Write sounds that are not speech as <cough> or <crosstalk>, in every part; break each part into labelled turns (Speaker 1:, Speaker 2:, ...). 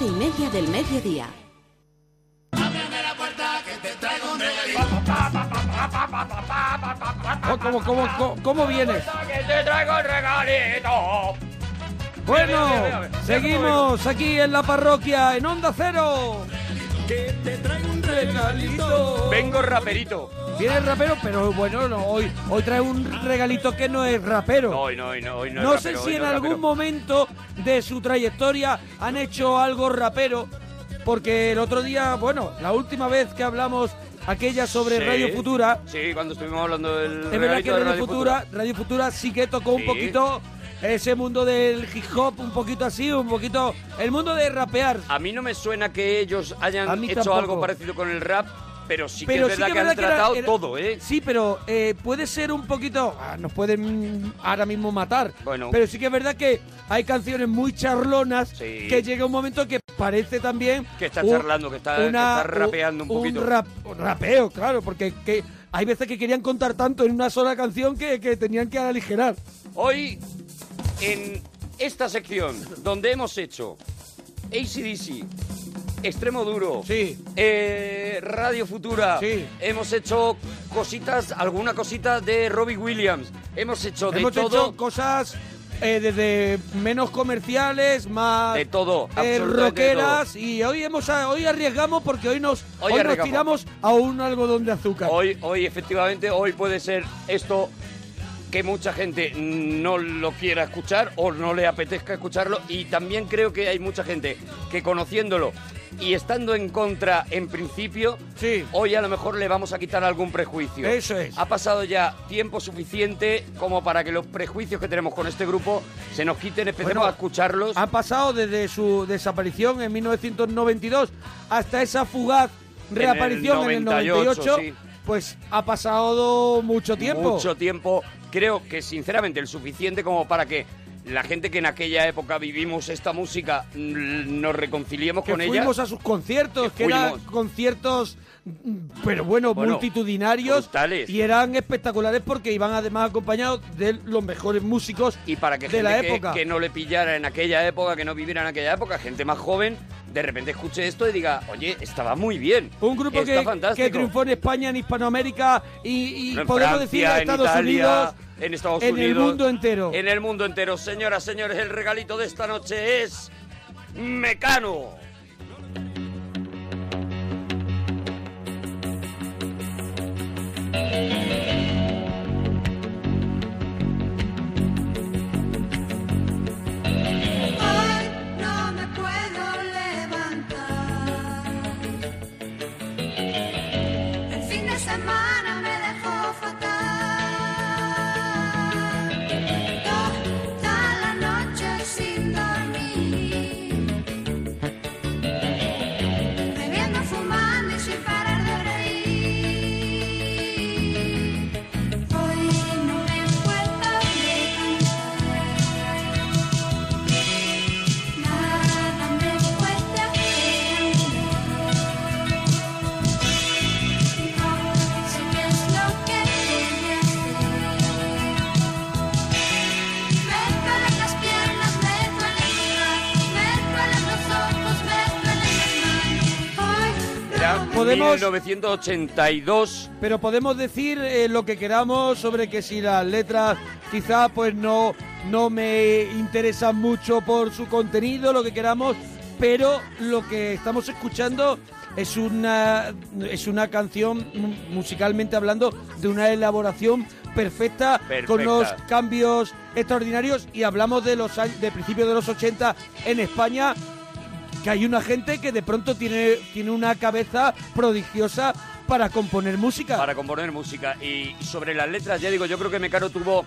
Speaker 1: doce y media del mediodía.
Speaker 2: Oh, ¿Cómo, cómo, cómo, cómo vienes?
Speaker 3: Que te traigo un regalito.
Speaker 2: Bueno, seguimos aquí en la parroquia, en Onda Cero.
Speaker 4: Que te traigo un regalito.
Speaker 3: Vengo raperito.
Speaker 2: Tienes rapero, pero bueno, no, hoy, hoy trae un regalito que no es rapero.
Speaker 3: No, hoy no, hoy no, hoy no.
Speaker 2: No
Speaker 3: es
Speaker 2: sé
Speaker 3: rapero,
Speaker 2: si
Speaker 3: hoy
Speaker 2: en
Speaker 3: no es
Speaker 2: algún
Speaker 3: rapero.
Speaker 2: momento de su trayectoria han hecho algo rapero, porque el otro día, bueno, la última vez que hablamos aquella sobre
Speaker 3: Sí.
Speaker 2: Radio Futura,
Speaker 3: Sí, cuando estuvimos hablando del.
Speaker 2: es verdad
Speaker 3: regalito
Speaker 2: que
Speaker 3: de
Speaker 2: Radio, Futura, Radio Futura sí que tocó un
Speaker 3: Sí.
Speaker 2: poquito ese mundo del hip hop, un poquito así, un poquito el mundo de rapear.
Speaker 3: A mí no me suena que ellos
Speaker 2: A
Speaker 3: hayan
Speaker 2: mí
Speaker 3: hecho
Speaker 2: tampoco.
Speaker 3: algo parecido con el rap, pero sí
Speaker 2: Pero
Speaker 3: que es
Speaker 2: sí
Speaker 3: verdad
Speaker 2: que
Speaker 3: han
Speaker 2: era-
Speaker 3: tratado
Speaker 2: era-
Speaker 3: todo, ¿eh?
Speaker 2: Sí, pero eh, puede ser un poquito. ah, nos pueden ahora mismo matar.
Speaker 3: Bueno.
Speaker 2: Pero sí que es verdad que hay canciones muy charlonas que llega un momento que parece también.
Speaker 3: Que está
Speaker 2: un-
Speaker 3: charlando, que está, que está rapeando un poquito.
Speaker 2: rap- un rapeo, claro, porque que hay veces que querían contar tanto en una sola canción que, que tenían que aligerar.
Speaker 3: Hoy, en esta sección, donde hemos hecho ACDC, Extremo Duro,
Speaker 2: Sí.
Speaker 3: eh, Radio Futura,
Speaker 2: Sí.
Speaker 3: hemos hecho cositas, alguna cosita de Robbie Williams, hemos hecho de
Speaker 2: Hemos
Speaker 3: todo,
Speaker 2: hecho cosas eh, desde menos comerciales, más
Speaker 3: de todo,
Speaker 2: eh, rockeras y hoy hemos hoy arriesgamos porque hoy nos
Speaker 3: Hoy
Speaker 2: hoy, nos tiramos a un algodón de azúcar.
Speaker 3: Hoy, hoy, efectivamente, hoy puede ser esto que mucha gente no lo quiera escuchar o no le apetezca escucharlo y también creo que hay mucha gente que conociéndolo y estando en contra en principio,
Speaker 2: Sí.
Speaker 3: hoy a lo mejor le vamos a quitar algún prejuicio.
Speaker 2: Eso es.
Speaker 3: Ha pasado ya tiempo suficiente como para que los prejuicios que tenemos con este grupo se nos quiten, empecemos
Speaker 2: Bueno,
Speaker 3: a escucharlos.
Speaker 2: Han pasado desde su desaparición en 1992 hasta esa fugaz reaparición en el
Speaker 3: 98,
Speaker 2: 98,
Speaker 3: sí.
Speaker 2: pues ha pasado mucho tiempo.
Speaker 3: Mucho tiempo. Creo que sinceramente el suficiente como para que la gente que en aquella época vivimos esta música mm, nos reconciliemos
Speaker 2: que
Speaker 3: con ella.
Speaker 2: fuimos a sus conciertos,
Speaker 3: Que
Speaker 2: que, eran conciertos, mm, pero bueno,
Speaker 3: Bueno,
Speaker 2: multitudinarios
Speaker 3: brutales.
Speaker 2: y eran espectaculares porque iban además acompañados de los mejores músicos
Speaker 3: y para que
Speaker 2: de
Speaker 3: gente
Speaker 2: la
Speaker 3: que,
Speaker 2: época.
Speaker 3: que no le pillara en aquella época, que no viviera en aquella época, gente más joven, de repente escuche esto y diga, oye, estaba muy bien.
Speaker 2: Un grupo que, triunfó en España, en Hispanoamérica y, podemos
Speaker 3: Francia,
Speaker 2: decir en
Speaker 3: en
Speaker 2: Estados
Speaker 3: Italia,
Speaker 2: Unidos,
Speaker 3: en Estados
Speaker 2: en
Speaker 3: Unidos,
Speaker 2: el mundo entero.
Speaker 3: En el mundo entero, señoras, señores, el regalito de esta noche es Mecano.
Speaker 2: Podemos-
Speaker 3: 1982.
Speaker 2: Pero podemos decir eh, lo que queramos sobre que si las letras quizá pues no, no me interesan mucho por su contenido, lo que queramos, pero lo que estamos escuchando es una, es una canción mu- musicalmente hablando de una elaboración perfecta,
Speaker 3: Perfecta.
Speaker 2: con unos cambios extraordinarios y hablamos de los de principios de los 80 en España que hay una gente que de pronto tiene, tiene una cabeza prodigiosa para componer música.
Speaker 3: para componer música. Y sobre las letras, ya digo, yo creo que Mecano tuvo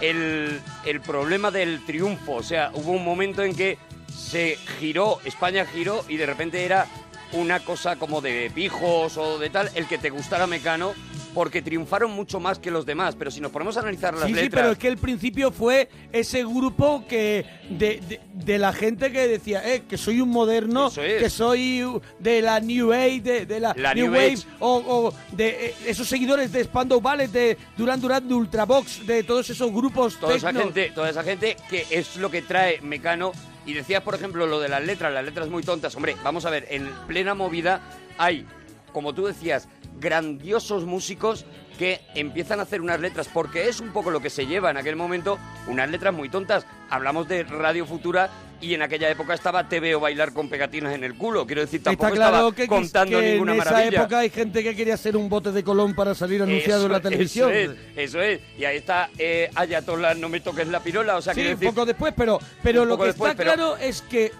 Speaker 3: el, el problema del triunfo. O sea, hubo un momento en que se giró, España giró y de repente era una cosa como de pijos o de tal, el que te gustara Mecano, porque triunfaron mucho más que los demás. Pero si nos ponemos a analizar las
Speaker 2: Sí, sí,
Speaker 3: letras...
Speaker 2: pero es que el principio fue ese grupo que de, de- de la gente que decía, eh, que soy un moderno,
Speaker 3: es.
Speaker 2: que soy de la New Age, de, de la,
Speaker 3: La
Speaker 2: New,
Speaker 3: New
Speaker 2: Wave,
Speaker 3: Age.
Speaker 2: o, o de eh, esos seguidores de Spandau Ballet, de Duran Duran, de Ultravox, de todos esos grupos
Speaker 3: toda esa gente, toda esa gente que es lo que trae Mecano Y decías, por ejemplo, lo de las letras, las letras muy tontas. Hombre, vamos a ver, en plena movida hay, como tú decías, grandiosos músicos que empiezan a hacer unas letras, porque es un poco lo que se lleva en aquel momento, unas letras muy tontas. Hablamos de Radio Futura y en aquella época estaba TV o bailar con pegatinas en el culo. Quiero decir, tampoco
Speaker 2: Está claro
Speaker 3: estaba
Speaker 2: que,
Speaker 3: contando
Speaker 2: que
Speaker 3: ninguna
Speaker 2: en esa
Speaker 3: maravilla.
Speaker 2: época hay gente que quería ser un bote de colón para salir anunciado
Speaker 3: Eso-
Speaker 2: en la televisión.
Speaker 3: Eso es, eso es. Y ahí está eh, Ayatollah, no me toques la pirola. O sea,
Speaker 2: sí, un
Speaker 3: decir,
Speaker 2: poco después, pero, pero lo que
Speaker 3: después,
Speaker 2: está
Speaker 3: pero-
Speaker 2: claro es que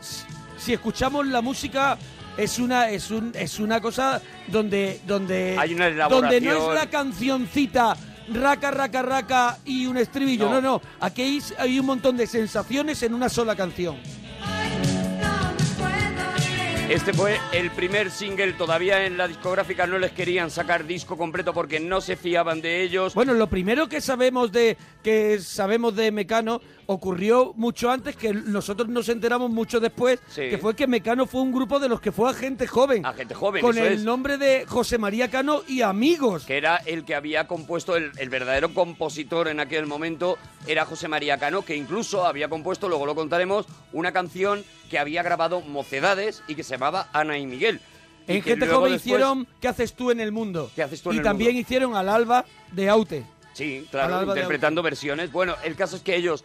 Speaker 2: si escuchamos la música es una es un es una cosa donde donde
Speaker 3: Hay una
Speaker 2: donde no es la cancioncita raca raca raca y un estribillo, no,
Speaker 3: No.
Speaker 2: no, aquí hay, hay un montón de sensaciones en una sola canción.
Speaker 3: Este fue el primer single. Todavía en la discográfica no les querían sacar disco completo porque no se fiaban de ellos.
Speaker 2: Bueno, lo primero que sabemos de que sabemos de Mecano ocurrió mucho antes que nosotros nos enteramos mucho después,
Speaker 3: Sí.
Speaker 2: que fue que Mecano fue un grupo de los que fue agente joven.
Speaker 3: Agente joven,
Speaker 2: con
Speaker 3: eso
Speaker 2: el
Speaker 3: es.
Speaker 2: nombre de José María Cano y amigos.
Speaker 3: que era el que había compuesto, el, el verdadero compositor en aquel momento, era José María Cano, que incluso había compuesto, luego lo contaremos, una canción que había grabado Mocedades y que se llamaba Ana y Miguel. Y
Speaker 2: En Gente Joven
Speaker 3: después-
Speaker 2: hicieron ¿Qué haces tú en el mundo?
Speaker 3: ¿Qué haces tú en
Speaker 2: y
Speaker 3: el
Speaker 2: también
Speaker 3: mundo?
Speaker 2: hicieron Al Alba de Aute.
Speaker 3: Sí, claro, interpretando versiones. Bueno, el caso es que ellos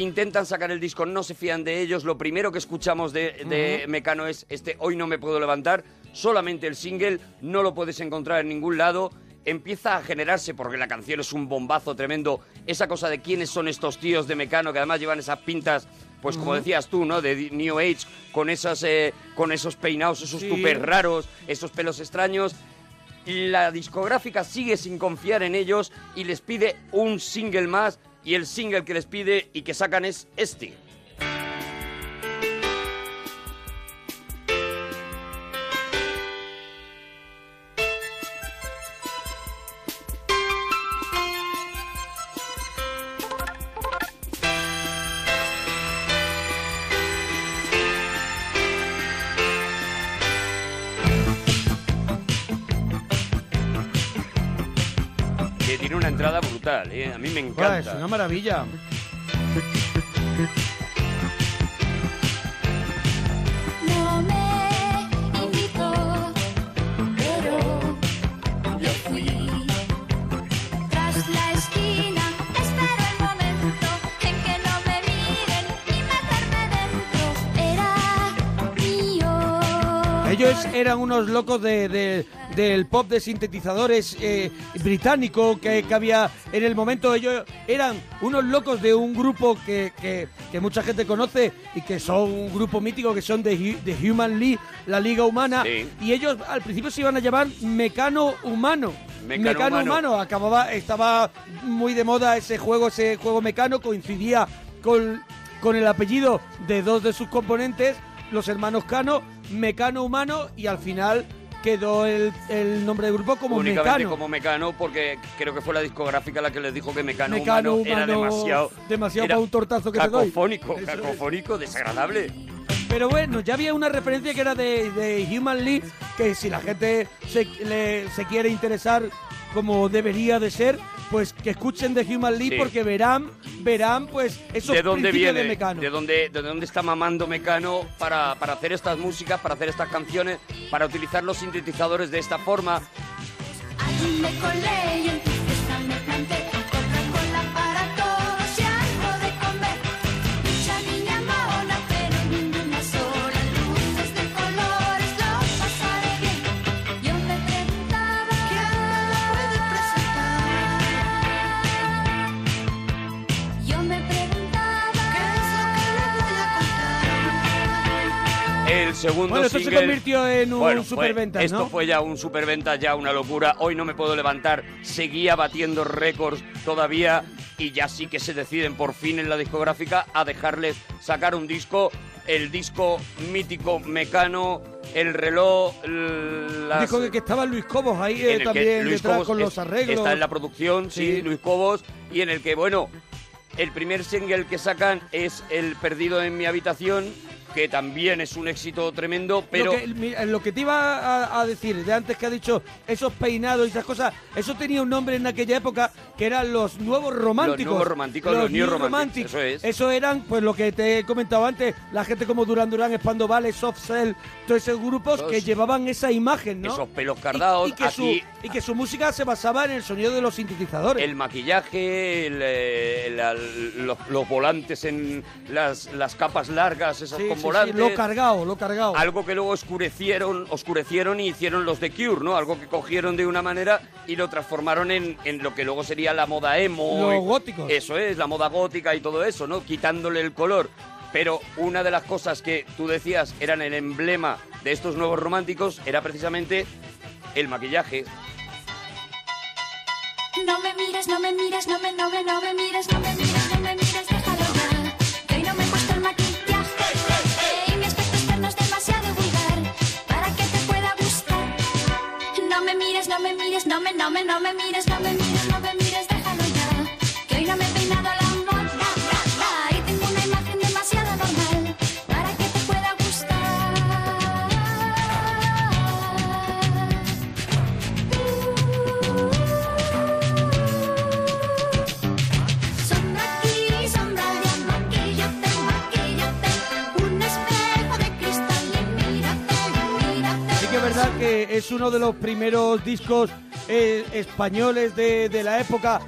Speaker 3: intentan sacar el disco, no se fían de ellos. Lo primero que escuchamos de, de Mecano es este Hoy no me puedo levantar. Solamente el single, no lo puedes encontrar en ningún lado. Empieza a generarse, porque la canción es un bombazo tremendo, esa cosa de quiénes son estos tíos de Mecano que además llevan esas pintas, pues como decías tú, ¿no? De New Age, con, esas, eh, con esos peinados, esos
Speaker 2: Sí.
Speaker 3: tupes raros, esos pelos extraños. La discográfica sigue sin confiar en ellos y les pide un single más y el single que les pide y que sacan es este. Me
Speaker 2: Buah,
Speaker 3: encanta.
Speaker 2: es una maravilla.
Speaker 5: No me invitó, pero yo fui. Tras la esquina espero el momento en que no me miren y meterme dentro. Era mío.
Speaker 2: Ellos eran unos locos de, de- del pop de sintetizadores eh, británico que, que había en el momento. Ellos eran unos locos de un grupo que, que- que mucha gente conoce y que son un grupo mítico que son de, de Human League, la Liga Humana.
Speaker 3: Sí.
Speaker 2: Y ellos al principio se iban a llamar Mecano Humano.
Speaker 3: Mecano Humano.
Speaker 2: Acababa, estaba muy de moda ese juego, ese juego mecano, coincidía con, con el apellido de dos de sus componentes, los hermanos Cano, Mecano Humano, y al final quedó el, el nombre del grupo como
Speaker 3: Únicamente
Speaker 2: Mecano.
Speaker 3: como Mecano, porque creo que fue la discográfica la que les dijo que Mecano,
Speaker 2: Mecano
Speaker 3: humano, era demasiado...
Speaker 2: demasiado
Speaker 3: era
Speaker 2: para un tortazo que te doy.
Speaker 3: Cacofónico, cacofónico, desagradable.
Speaker 2: Pero bueno, ya había una referencia que era de, de Human League, que si la gente se, le- se quiere interesar como debería de ser, pues que escuchen de Human League
Speaker 3: Sí.
Speaker 2: porque verán, verán pues esos
Speaker 3: ¿De dónde
Speaker 2: principios
Speaker 3: viene?
Speaker 2: de Mecano.
Speaker 3: ¿De dónde, ¿De dónde está mamando Mecano para, para hacer estas músicas, para hacer estas canciones, para utilizar los sintetizadores de esta forma?
Speaker 5: Allí me colé y en tu fiesta me planté.
Speaker 3: Segundo
Speaker 2: Bueno, esto se convirtió en un
Speaker 3: Bueno, fue-
Speaker 2: superventas,
Speaker 3: Esto
Speaker 2: ¿no?
Speaker 3: fue ya un superventas, ya una locura. Hoy no me puedo levantar. Seguía batiendo récords todavía y ya sí que se deciden por fin en la discográfica a dejarles sacar un disco. El disco mítico Mecano, el reloj, las-
Speaker 2: Dijo que, que estaba Luis Cobos ahí eh, también
Speaker 3: Luis
Speaker 2: detrás
Speaker 3: Cobos
Speaker 2: con los arreglos.
Speaker 3: Está en la producción, sí.
Speaker 2: Sí.
Speaker 3: Luis Cobos, y en el que, bueno, el primer single que sacan es El Perdido en mi habitación, que también es un éxito tremendo, pero...
Speaker 2: Lo que, mira, lo que te iba a, a decir de antes que ha dicho esos peinados y esas cosas, eso tenía un nombre en aquella época que eran los nuevos románticos.
Speaker 3: Los nuevos románticos, los new
Speaker 2: new
Speaker 3: romantics, eso es.
Speaker 2: Eso eran, pues lo que te he comentado antes, la gente como Duran Duran, Spando Vale, Soft Cell, todos esos grupos que llevaban esa imagen, ¿no?
Speaker 3: Esos pelos cardados,
Speaker 2: Y, y que su, y que su música se basaba en el sonido de los sintetizadores.
Speaker 3: El maquillaje, el, eh, los, los volantes en las, las capas largas, esas
Speaker 2: Sí,
Speaker 3: con
Speaker 2: sí,
Speaker 3: volantes.
Speaker 2: sí, lo cargado, lo cargado.
Speaker 3: Algo que luego oscurecieron, oscurecieron y hicieron los de Cure, ¿no? Algo que cogieron de una manera y lo transformaron en, en lo que luego sería la moda emo.
Speaker 2: Los
Speaker 3: y-
Speaker 2: góticos.
Speaker 3: Eso es, la moda gótica y todo eso, ¿no? Quitándole el color. Pero una de las cosas que tú decías eran el emblema de estos nuevos románticos era precisamente el maquillaje.
Speaker 5: No me mires, no me mires, no me, no me, no me mires, no me mires, no me mires, me mires, no me mires, no me, no me, no no me mires, no me mires,
Speaker 2: es uno de los primeros discos eh, españoles de, de la época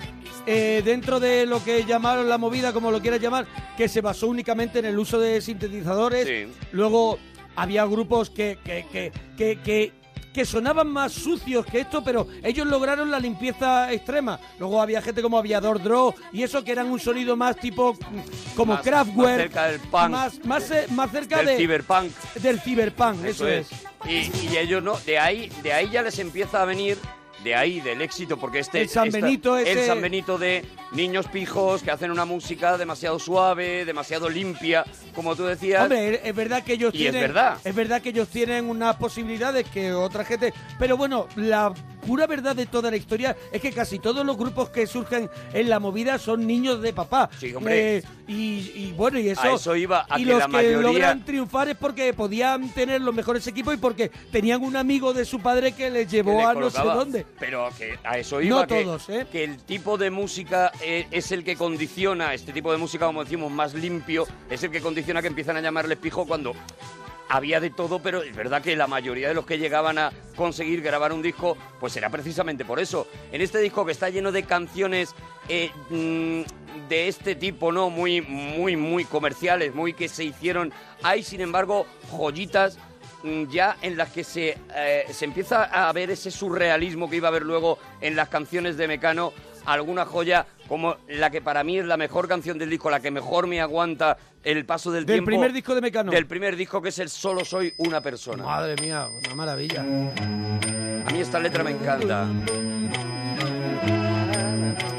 Speaker 2: eh, dentro de lo que llamaron la movida, como lo quieras llamar, que se basó únicamente en el uso de sintetizadores.
Speaker 3: Sí.
Speaker 2: Luego había grupos que, que, que, que, que- que sonaban más sucios que esto, pero ellos lograron la limpieza extrema. Luego había gente como Aviador Draw y eso que eran un sonido más tipo mm, como
Speaker 3: Más-
Speaker 2: Kraftwerk.
Speaker 3: más cerca del punk.
Speaker 2: Más, más, eh, más cerca
Speaker 3: Del
Speaker 2: de,
Speaker 3: cyberpunk.
Speaker 2: del cyberpunk, eso, es.
Speaker 3: Y, y ellos no, de ahí, de ahí ya les empieza a venir, de ahí del éxito, porque este
Speaker 2: El San
Speaker 3: esta-
Speaker 2: Benito
Speaker 3: el San Benito de niños pijos que hacen una música demasiado suave, demasiado limpia, como tú decías.
Speaker 2: Hombre, es- es verdad que ellos
Speaker 3: Y es
Speaker 2: tienen.
Speaker 3: verdad.
Speaker 2: es verdad que ellos tienen unas posibilidades que otra gente. Pero bueno, la pura verdad de toda la historia es que casi todos los grupos que surgen en la movida son niños de papá.
Speaker 3: Sí, hombre.
Speaker 2: Eh, y, y bueno, y eso.
Speaker 3: A eso iba, a
Speaker 2: y
Speaker 3: que
Speaker 2: los
Speaker 3: la
Speaker 2: que
Speaker 3: mayoría-
Speaker 2: logran triunfar es porque podían tener los mejores equipos y porque tenían un amigo de su padre que les
Speaker 3: que
Speaker 2: llevó
Speaker 3: le
Speaker 2: a no sé dónde.
Speaker 3: Pero que a eso iba,
Speaker 2: No
Speaker 3: que,
Speaker 2: todos, ¿eh?
Speaker 3: que el tipo de música eh, es el que condiciona, este tipo de música, como decimos, más limpio, es el que condiciona que empiezan a llamarle pijo cuando había de todo, pero es verdad que la mayoría de los que llegaban a conseguir grabar un disco, pues era precisamente por eso. En este disco que está lleno de canciones eh, mm, de este tipo, ¿no? Muy, muy, muy comerciales, muy que se hicieron. Hay, sin embargo, joyitas mm, ya en las que se, eh, se empieza a ver ese surrealismo que iba a haber luego en las canciones de Mecano, alguna joya como la que para mí es la mejor canción del disco, la que mejor me aguanta el paso del,
Speaker 2: Del
Speaker 3: tiempo.
Speaker 2: primer disco de Mecano.
Speaker 3: Del primer disco que es el Solo soy una persona.
Speaker 2: Madre mía, una maravilla.
Speaker 3: A mí esta letra me encanta.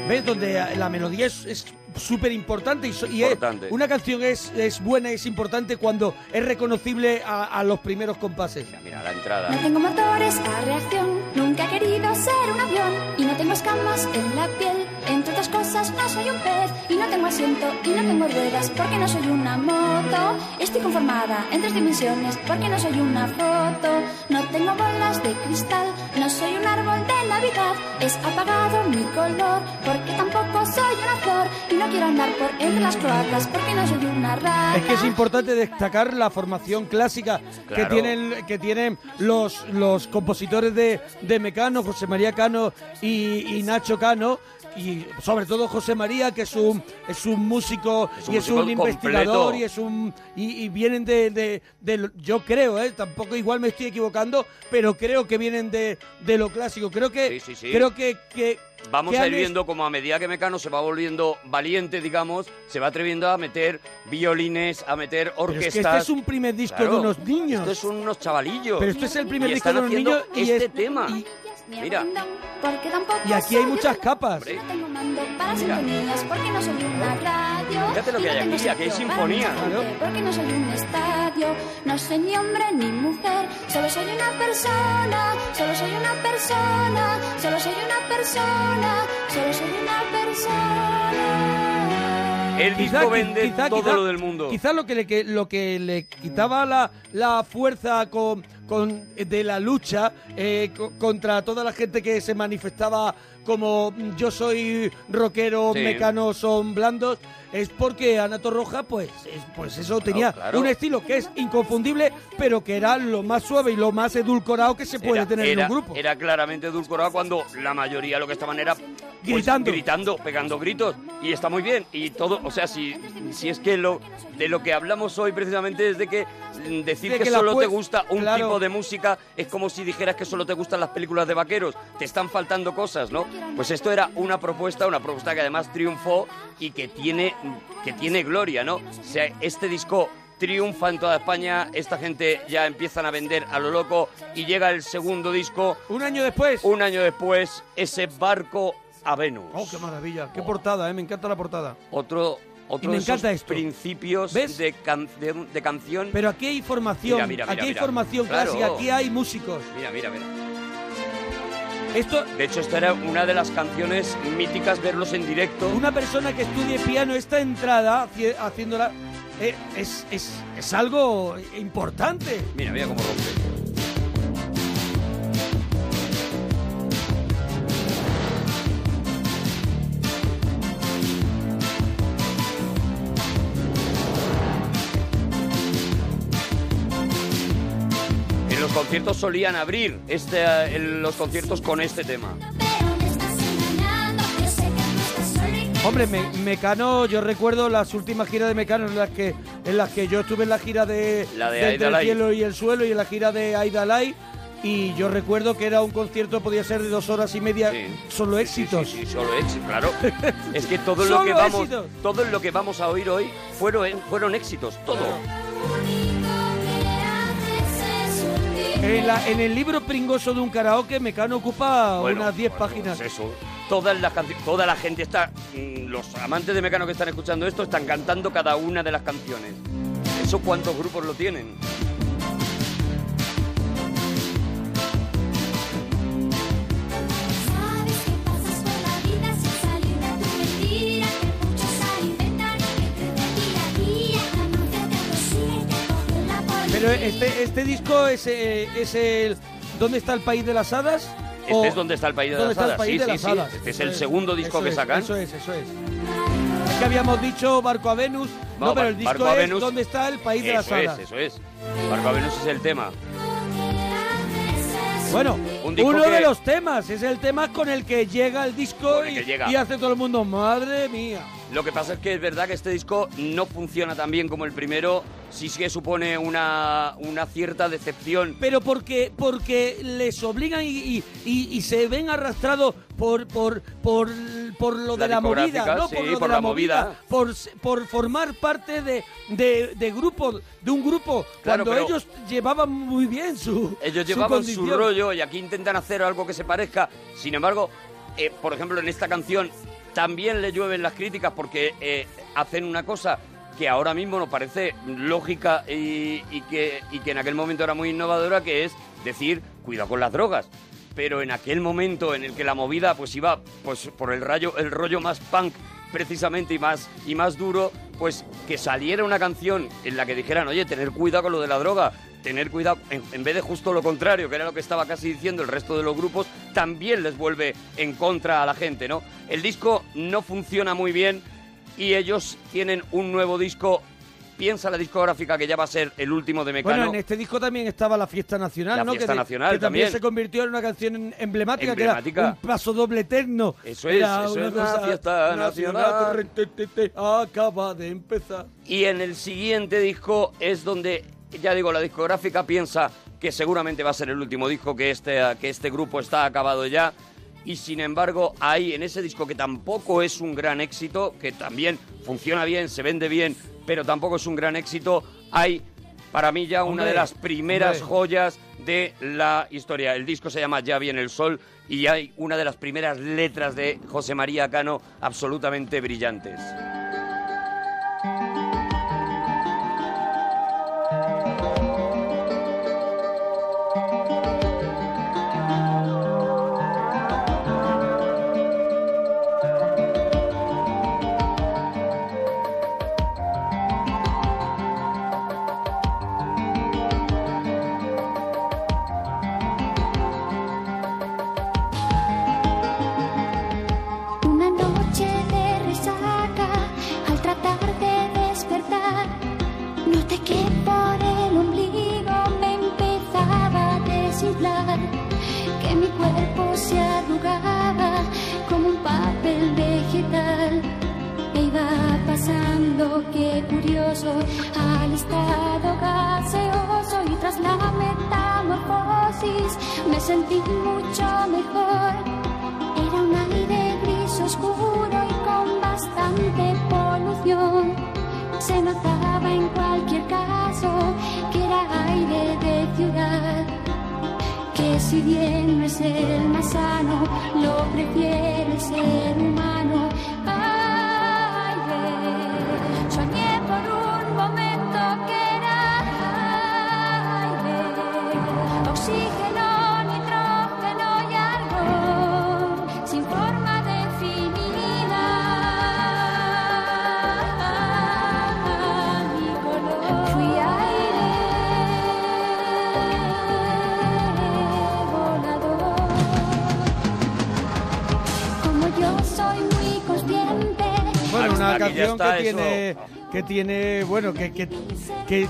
Speaker 2: ¿Ves? Donde la melodía es- es súper importante y, so- y es- una canción es, es buena y es importante cuando es reconocible a, a los primeros compases.
Speaker 3: Mira la entrada.
Speaker 5: No tengo motores a reacción, nunca he querido ser un avión y no tengo escamas en la piel. Entre otras cosas, no soy un pez y no tengo asiento y no tengo ruedas porque no soy una moto. Estoy conformada en tres dimensiones porque no soy una foto. No tengo bolas de cristal, no soy un árbol de Navidad. Es apagado mi color porque tampoco soy una flor y no quiero andar por entre las cloacas porque no soy una rata.
Speaker 2: Es que es importante destacar la formación clásica que tienen que tienen los, los compositores de, de Mecano, José María Cano y, y Nacho Cano. Y sobre todo José María, que es un, es un músico
Speaker 3: Es un
Speaker 2: y es un investigador
Speaker 3: completo.
Speaker 2: y es un y, y vienen de, de- yo creo, ¿eh? tampoco igual me estoy equivocando, pero creo que vienen de, de lo clásico. Creo que
Speaker 3: Sí, sí, sí.
Speaker 2: creo que, que
Speaker 3: Vamos a ir
Speaker 2: es-
Speaker 3: viendo como a medida que Mecano se va volviendo valiente, digamos, se va atreviendo a meter violines, a meter
Speaker 2: Pero
Speaker 3: orquestas.
Speaker 2: es que este es un primer disco
Speaker 3: Claro,
Speaker 2: de unos niños.
Speaker 3: Estos son unos chavalillos.
Speaker 2: Pero este es el primer
Speaker 3: Y
Speaker 2: disco
Speaker 3: están
Speaker 2: de unos niños y
Speaker 3: este
Speaker 2: es-
Speaker 3: tema.
Speaker 2: y-
Speaker 3: Mira.
Speaker 5: Porque tampoco
Speaker 2: Y aquí hay muchas capas.
Speaker 3: Hombre.
Speaker 5: No tengo mando para
Speaker 3: Mira.
Speaker 5: sintonías porque no soy una radio.
Speaker 3: Fíjate lo que hay aquí, aquí hay sinfonía.
Speaker 5: mi gente,
Speaker 2: Claro.
Speaker 5: Porque no soy un estadio. No soy ni hombre ni mujer. Solo soy una persona. Solo soy una persona. Solo soy una persona. Solo soy una persona.
Speaker 3: El disco vende todo lo del mundo.
Speaker 2: Quizás lo que le, que, lo que le quitaba la, la fuerza con, con- de la lucha eh, co- contra toda la gente que se manifestaba como yo soy rockero,
Speaker 3: Sí.
Speaker 2: mecanos son blandos, es porque Ana Torroja, pues, es- pues eso tenía
Speaker 3: claro.
Speaker 2: un estilo que es inconfundible, pero que era lo más suave y lo más edulcorado que se puede
Speaker 3: Era-
Speaker 2: tener
Speaker 3: era,
Speaker 2: en un grupo.
Speaker 3: Era claramente edulcorado cuando la mayoría lo que estaban era pues,
Speaker 2: Gritando.
Speaker 3: gritando, pegando gritos. Y está muy bien. Y todo, o sea, si, si es que lo de lo que hablamos hoy precisamente es de que mm, decir
Speaker 2: De
Speaker 3: que, solo te gusta un
Speaker 2: claro.
Speaker 3: tipo de música es como si dijeras que solo te gustan las películas de vaqueros. Te están faltando cosas, ¿no? Pues esto era una propuesta, una propuesta que además triunfó y que tiene, que tiene gloria, ¿no? O sea, este disco triunfa en toda España, esta gente ya empiezan a vender a lo loco y llega el segundo disco.
Speaker 2: Un año después.
Speaker 3: Un año después, ese barco a Venus.
Speaker 2: Oh, qué maravilla, qué portada, eh, me encanta la portada.
Speaker 3: Otro, otro
Speaker 2: Y me
Speaker 3: de esos
Speaker 2: encanta esto.
Speaker 3: principios de, can- de, de canción.
Speaker 2: Pero aquí hay formación,
Speaker 3: Mira, mira, mira,
Speaker 2: aquí hay formación
Speaker 3: Claro.
Speaker 2: clásica, aquí hay músicos.
Speaker 3: Mira, mira, mira.
Speaker 2: Esto,
Speaker 3: De hecho, esta era una de las canciones míticas verlos en directo.
Speaker 2: una persona que estudie piano, esta entrada, haci- haciéndola, eh, es, es, es algo importante.
Speaker 3: Mira, mira cómo rompe. Conciertos solían abrir este, eh, el- los conciertos con este tema.
Speaker 2: Hombre, Me- Mecano, yo recuerdo las últimas giras de Mecano en las que en las que yo estuve en la gira de,
Speaker 3: La de
Speaker 2: Entre
Speaker 3: Aida
Speaker 2: el cielo y el suelo y en la gira de Aida Lai y yo recuerdo que era un concierto podía ser de dos horas y media,
Speaker 3: Sí.
Speaker 2: solo éxitos.
Speaker 3: Sí, sí, solo éxitos, claro. <laughs> es que todo lo que vamos,
Speaker 2: éxitos.
Speaker 3: todo lo que vamos a oír hoy fueron, fueron éxitos, todo.
Speaker 2: En, la- en el libro pringoso de un karaoke, Mecano ocupa
Speaker 3: Bueno,
Speaker 2: unas 10
Speaker 3: bueno,
Speaker 2: páginas.
Speaker 3: pues eso. Todas las canci- toda la gente está, mm, los amantes de Mecano que están escuchando esto están cantando cada una de las canciones. ¿Eso cuántos grupos lo tienen?
Speaker 2: Pero este, este disco es, eh, es el... ¿Dónde está el país de las hadas?
Speaker 3: Este
Speaker 2: O-
Speaker 3: es donde está el país de
Speaker 2: ¿Dónde
Speaker 3: las hadas. Sí,
Speaker 2: de
Speaker 3: sí,
Speaker 2: las
Speaker 3: sí.
Speaker 2: hadas?
Speaker 3: Este es el segundo disco que
Speaker 2: es,
Speaker 3: sacan.
Speaker 2: Eso es, eso es. Es que habíamos dicho Barco a Venus, no,
Speaker 3: No,
Speaker 2: pero el disco es
Speaker 3: Venus.
Speaker 2: ¿Dónde está el país de las
Speaker 3: Eso es,
Speaker 2: hadas?
Speaker 3: eso es. Barco a Venus es el tema.
Speaker 2: Bueno,
Speaker 3: Un
Speaker 2: uno
Speaker 3: que-
Speaker 2: de los temas, es el tema con el que llega el disco
Speaker 3: Con el
Speaker 2: y,
Speaker 3: que llega.
Speaker 2: y hace todo el mundo, madre mía.
Speaker 3: Lo que pasa es que es verdad que este disco no funciona tan bien como el primero, sí que supone una, una cierta decepción.
Speaker 2: Pero porque, porque les obligan y, y- y- y se ven arrastrados por, por, por, por lo
Speaker 3: La
Speaker 2: de la movida, ¿no?
Speaker 3: sí,
Speaker 2: por lo
Speaker 3: por
Speaker 2: de la,
Speaker 3: la
Speaker 2: movida,
Speaker 3: movida.
Speaker 2: Por, por formar parte de, de, de grupos, de un grupo,
Speaker 3: Claro,
Speaker 2: cuando ellos llevaban muy bien su
Speaker 3: Ellos llevaban su, rollo y aquí intentan hacer algo que se parezca. Sin embargo, eh, por ejemplo, en esta canción también le llueven las críticas porque eh, hacen una cosa que ahora mismo nos parece lógica y, que, y que en aquel momento era muy innovadora, que es decir, cuidado con las drogas. Pero en aquel momento en el que la movida pues iba pues por el rayo, el rollo más punk precisamente y más y más duro, pues que saliera una canción en la que dijeran, oye, tener cuidado con lo de la droga, tener cuidado, en, en vez de justo lo contrario, que era lo que estaba casi diciendo el resto de los grupos, también les vuelve en contra a la gente, ¿no? El disco no funciona muy bien y ellos tienen un nuevo disco. Piensa la discográfica que ya va a ser el último de Mecano.
Speaker 2: Bueno, en este disco también estaba la fiesta nacional,
Speaker 3: La
Speaker 2: ¿no?
Speaker 3: Fiesta
Speaker 2: que,
Speaker 3: Nacional
Speaker 2: que también,
Speaker 3: también.
Speaker 2: se convirtió en una canción emblemática, que
Speaker 3: Emblemática.
Speaker 2: era un paso doble eterno.
Speaker 3: Eso es,
Speaker 2: Era
Speaker 3: eso
Speaker 2: una
Speaker 3: es la fiesta nacional.
Speaker 2: corre, te, te, te, acaba de empezar.
Speaker 3: Y en el siguiente disco es donde, ya digo, la discográfica piensa que seguramente va a ser el último disco, que este, que este grupo está acabado ya. Y sin embargo, ahí en ese disco que tampoco es un gran éxito, que también funciona bien, se vende bien, pero tampoco es un gran éxito, hay para mí ya una
Speaker 2: Hombre,
Speaker 3: de las primeras
Speaker 2: hombre.
Speaker 3: joyas de la historia. El disco se llama Ya viene el sol y hay una de las primeras letras de José María Cano absolutamente brillantes.
Speaker 5: Al estado gaseoso y tras la metamorfosis me sentí mucho mejor. Era un aire gris oscuro y con bastante polución. Se notaba en cualquier caso que era aire de ciudad. Que si bien no es el más sano, lo prefiere ser humano.
Speaker 2: Canción
Speaker 3: está
Speaker 2: que
Speaker 3: eso.
Speaker 2: tiene, que tiene, bueno, que, que, que,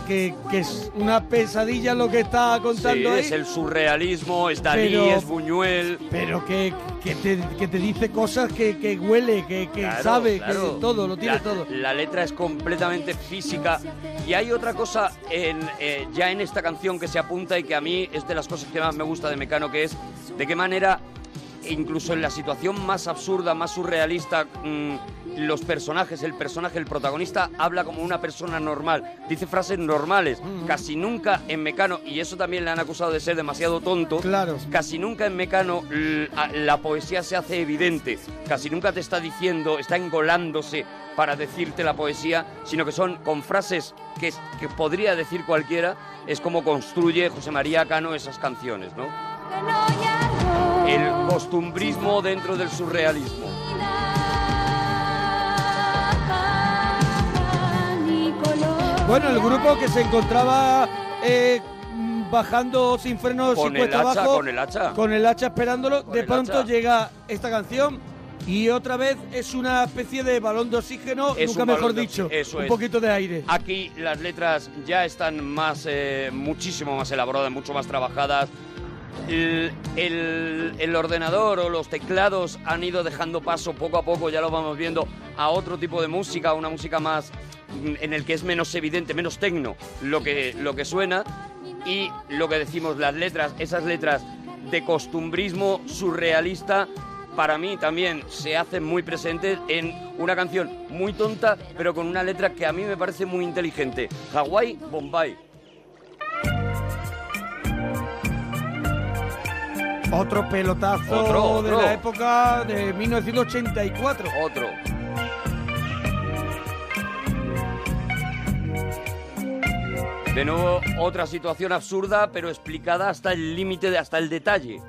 Speaker 2: que- es una pesadilla lo que está
Speaker 3: Sí,
Speaker 2: contando ahí,
Speaker 3: es el surrealismo, es Dalí,
Speaker 2: Pero-
Speaker 3: es Buñuel.
Speaker 2: pero que, que, te, que te dice cosas que, que huele, que, que
Speaker 3: Claro,
Speaker 2: sabe,
Speaker 3: claro.
Speaker 2: que todo, lo tiene
Speaker 3: la,
Speaker 2: todo.
Speaker 3: La letra es completamente física. Y hay otra cosa en, eh, ya en esta canción que se apunta y que a mí es de las cosas que más me gusta de Mecano, que es de qué manera, incluso en la situación más absurda, más surrealista, mm, los personajes, el personaje, el protagonista, habla como una persona normal, dice frases normales. Casi nunca en Mecano, y eso también le han acusado de ser demasiado tonto,
Speaker 2: Claro.
Speaker 3: casi nunca en Mecano la poesía se hace evidente. Casi nunca te está diciendo, está engolándose para decirte la poesía, sino que son con frases que, que podría decir cualquiera. Es como construye José María Cano esas canciones, ¿no? El costumbrismo dentro del surrealismo.
Speaker 2: Bueno, el grupo que se encontraba eh, bajando sin frenos
Speaker 3: Con el hacha,
Speaker 2: abajo,
Speaker 3: con el hacha.
Speaker 2: con el hacha esperándolo,
Speaker 3: Con
Speaker 2: de pronto
Speaker 3: hacha.
Speaker 2: llega esta canción y otra vez es una especie de balón de oxígeno,
Speaker 3: Es
Speaker 2: nunca
Speaker 3: un
Speaker 2: mejor dicho,
Speaker 3: eso
Speaker 2: un
Speaker 3: es.
Speaker 2: poquito de aire.
Speaker 3: Aquí las letras ya están más, eh, muchísimo más elaboradas, mucho más trabajadas. El, el- ordenador o los teclados han ido dejando paso poco a poco, ya lo vamos viendo, a otro tipo de música, una música más mm, en el que es menos evidente, menos tecno lo que, lo que suena. Y lo que decimos, las letras, esas letras de costumbrismo surrealista, para mí también se hacen muy presentes en una canción muy tonta, pero con una letra que a mí me parece muy inteligente. Hawái, Bombay.
Speaker 2: Otro pelotazo
Speaker 3: Otro,
Speaker 2: de
Speaker 3: otro.
Speaker 2: la época de 1984.
Speaker 3: Otro. De nuevo, otra situación absurda, pero explicada hasta el límite, de- hasta el detalle.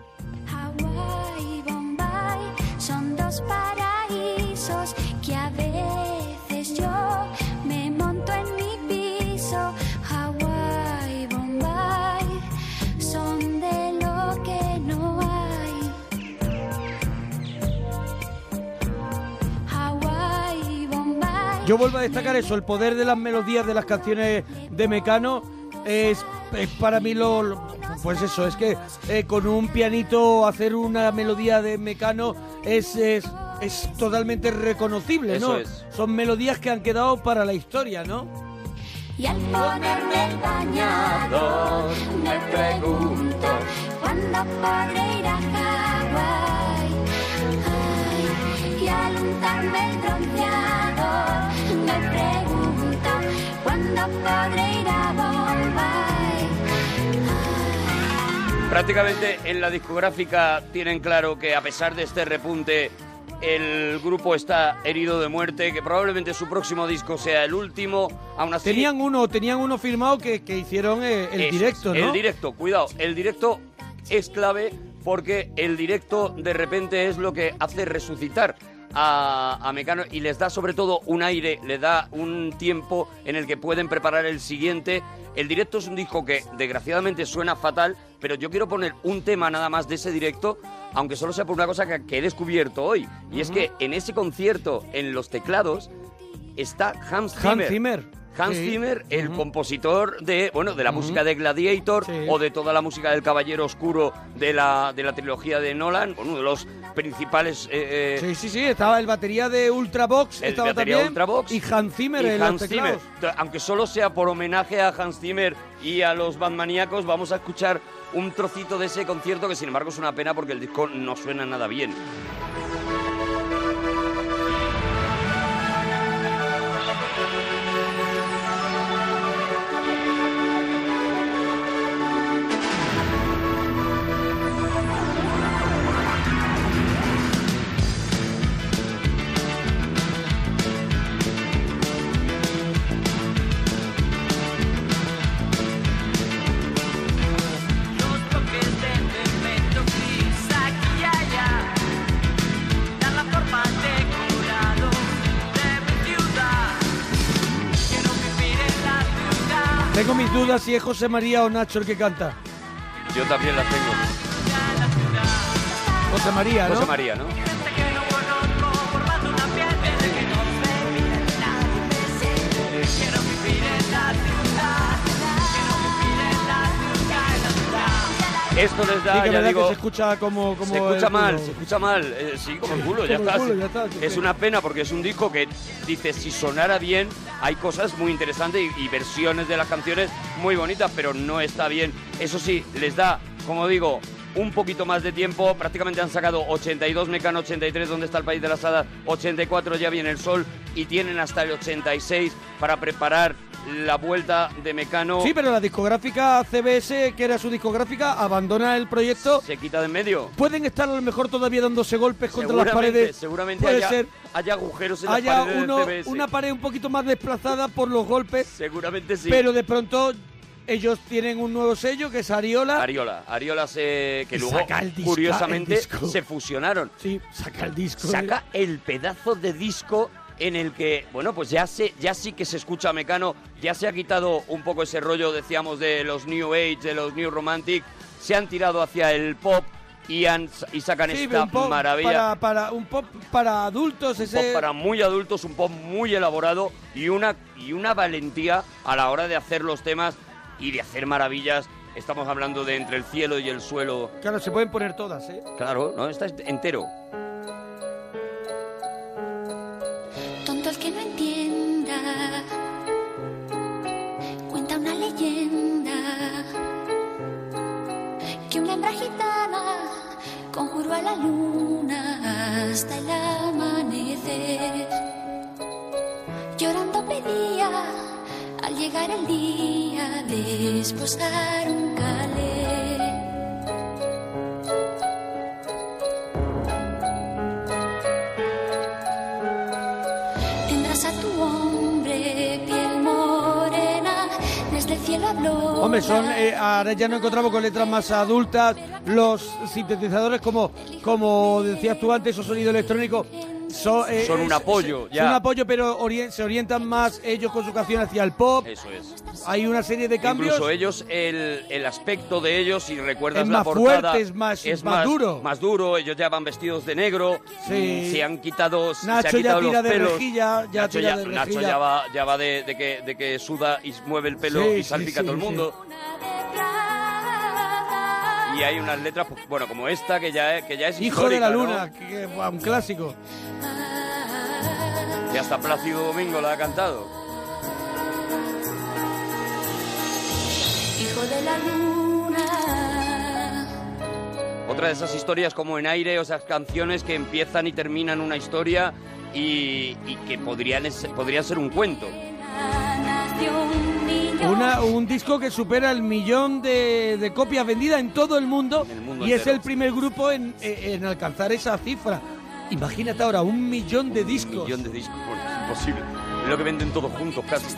Speaker 2: Yo vuelvo a destacar eso, el poder de las melodías de las canciones de Mecano es, es para mí lo, lo- pues eso, es que eh, con un pianito hacer una melodía de Mecano es, es, es totalmente reconocible, ¿no?
Speaker 3: Eso es.
Speaker 2: Son melodías que han quedado para la historia, ¿no?
Speaker 5: Y al ponerme el bañador me pregunto cuándo podré ir a Hawái. Ay, y al untarme el bronceador me pregunto cuándo podré ir a Bombay.
Speaker 3: Prácticamente en la discográfica tienen claro que a pesar de este repunte, el grupo está herido de muerte, que probablemente su próximo disco sea el último. Aún así,
Speaker 2: Tenían uno, tenían uno firmado que, que hicieron eh, el directo.
Speaker 3: El directo, cuidado, el directo es clave porque el directo de repente es lo que hace resucitar a, a Mecano y les da sobre todo un aire, le da un tiempo en el que pueden preparar el siguiente. El directo es un disco que desgraciadamente suena fatal, pero yo quiero poner un tema nada más de ese directo, aunque solo sea por una cosa que, que he descubierto hoy. Y es que en ese concierto, en los teclados, está Hans Zimmer.
Speaker 2: Hans Zimmer.
Speaker 3: Hans
Speaker 2: Sí.
Speaker 3: Zimmer, el compositor de, bueno, de la música de Gladiator
Speaker 2: Sí.
Speaker 3: o de toda la música del Caballero Oscuro de la, de la trilogía de Nolan, uno de los principales eh, eh,
Speaker 2: Sí, sí, sí, estaba el batería de Ultravox,
Speaker 3: El
Speaker 2: estaba
Speaker 3: batería
Speaker 2: también.
Speaker 3: Ultravox.
Speaker 2: Y Hans Zimmer
Speaker 3: y
Speaker 2: en
Speaker 3: Hans
Speaker 2: los
Speaker 3: Zimmer. Aunque solo sea por homenaje a Hans Zimmer y a los Batmaníacos, vamos a escuchar un trocito de ese concierto que sin embargo es una pena porque el disco no suena nada bien.
Speaker 2: Dudas si es José María o Nacho el que canta.
Speaker 3: Yo también las tengo.
Speaker 2: José María, ¿no?
Speaker 3: José María, ¿no? Esto les
Speaker 2: Sí,
Speaker 3: da,
Speaker 2: que
Speaker 3: ya digo,
Speaker 2: se escucha como, como
Speaker 3: se escucha mal, se escucha mal. Eh, sí, como el culo, ya está.
Speaker 2: culo, ya está, sí,
Speaker 3: Es
Speaker 2: sí.
Speaker 3: una pena porque es un disco que dice si sonara bien, hay cosas muy interesantes y, versiones de las canciones muy bonitas, pero no está bien. Eso sí, les da, como digo, un poquito más de tiempo. Prácticamente han sacado 82 Mecano 83, donde está el país de las hadas, 84 ya viene el sol y tienen hasta el 86 para preparar la vuelta de Mecano.
Speaker 2: Sí, pero la discográfica CBS, que era su discográfica, abandona el proyecto.
Speaker 3: Se quita de en medio.
Speaker 2: Pueden estar a lo mejor todavía dándose golpes contra las paredes.
Speaker 3: seguramente
Speaker 2: Puede
Speaker 3: haya,
Speaker 2: ser.
Speaker 3: haya agujeros en las
Speaker 2: Haya
Speaker 3: paredes
Speaker 2: uno,
Speaker 3: del CBS.
Speaker 2: una pared un poquito más desplazada por los golpes,
Speaker 3: Seguramente sí.
Speaker 2: pero de pronto ellos tienen un nuevo sello que es Ariola.
Speaker 3: Ariola, Ariola se que
Speaker 2: Y
Speaker 3: luego
Speaker 2: saca el disca-
Speaker 3: curiosamente
Speaker 2: el disco.
Speaker 3: se fusionaron.
Speaker 2: Sí, saca el disco.
Speaker 3: Saca el pedazo de disco en el que, bueno, pues ya se, ya sí que se escucha Mecano, ya se ha quitado un poco ese rollo, decíamos, de los New Age, de los New Romantic, se han tirado hacia el pop y han y sacan
Speaker 2: Sí,
Speaker 3: esta
Speaker 2: un pop
Speaker 3: maravilla.
Speaker 2: Para, para, un pop para adultos,
Speaker 3: un
Speaker 2: ese...
Speaker 3: pop para muy adultos, un pop muy elaborado y una, y una valentía a la hora de hacer los temas y de hacer maravillas. Estamos hablando de entre el cielo y el suelo.
Speaker 2: Claro, se pueden poner todas, ¿eh?
Speaker 3: Claro, ¿no? Está entero.
Speaker 5: La luna hasta el amanecer. Llorando pedía al llegar el día de esposar un calé. Hombre,
Speaker 2: son, eh, ahora ya no encontramos con letras más adultas, los sintetizadores como, como decías tú antes, esos sonidos electrónicos son, eh,
Speaker 3: Son un apoyo,
Speaker 2: se-
Speaker 3: ya.
Speaker 2: Son un apoyo, pero orien- se orientan más ellos con su canción hacia el pop.
Speaker 3: Eso es.
Speaker 2: Hay una serie de cambios.
Speaker 3: Incluso ellos, el, el aspecto de ellos, si recuerdas
Speaker 2: Es
Speaker 3: la
Speaker 2: más
Speaker 3: portada,
Speaker 2: fuerte, es más- más duro.
Speaker 3: Más duro, ellos ya van vestidos de negro,
Speaker 2: Sí.
Speaker 3: se han quitado, se
Speaker 2: Nacho
Speaker 3: han
Speaker 2: ya
Speaker 3: quitado
Speaker 2: tira
Speaker 3: los
Speaker 2: de
Speaker 3: pelos.
Speaker 2: rejilla, ya
Speaker 3: Nacho, ya,
Speaker 2: de
Speaker 3: Nacho
Speaker 2: rejilla.
Speaker 3: ya va, ya va de, de que, de que suda y mueve el pelo
Speaker 2: Sí,
Speaker 3: y
Speaker 2: sí,
Speaker 3: salpica a
Speaker 2: sí,
Speaker 3: todo el mundo. Y hay unas letras, pues, bueno, como esta, que ya, que ya es
Speaker 2: Hijo de la luna, que, que- buah, un clásico.
Speaker 3: Que hasta Plácido Domingo la ha cantado.
Speaker 5: Hijo de la luna.
Speaker 3: Otra de esas historias como en aire, o esas canciones que empiezan y terminan una historia y, y que podrían, es- podrían ser un cuento.
Speaker 2: Una, un disco que supera el millón de, de copias vendidas en todo el mundo,
Speaker 3: En el mundo
Speaker 2: y es el primer grupo en, en alcanzar esa cifra. Imagínate ahora, un millón de discos.
Speaker 3: Un millón de discos, bueno, es imposible. Es lo que venden todos juntos casi.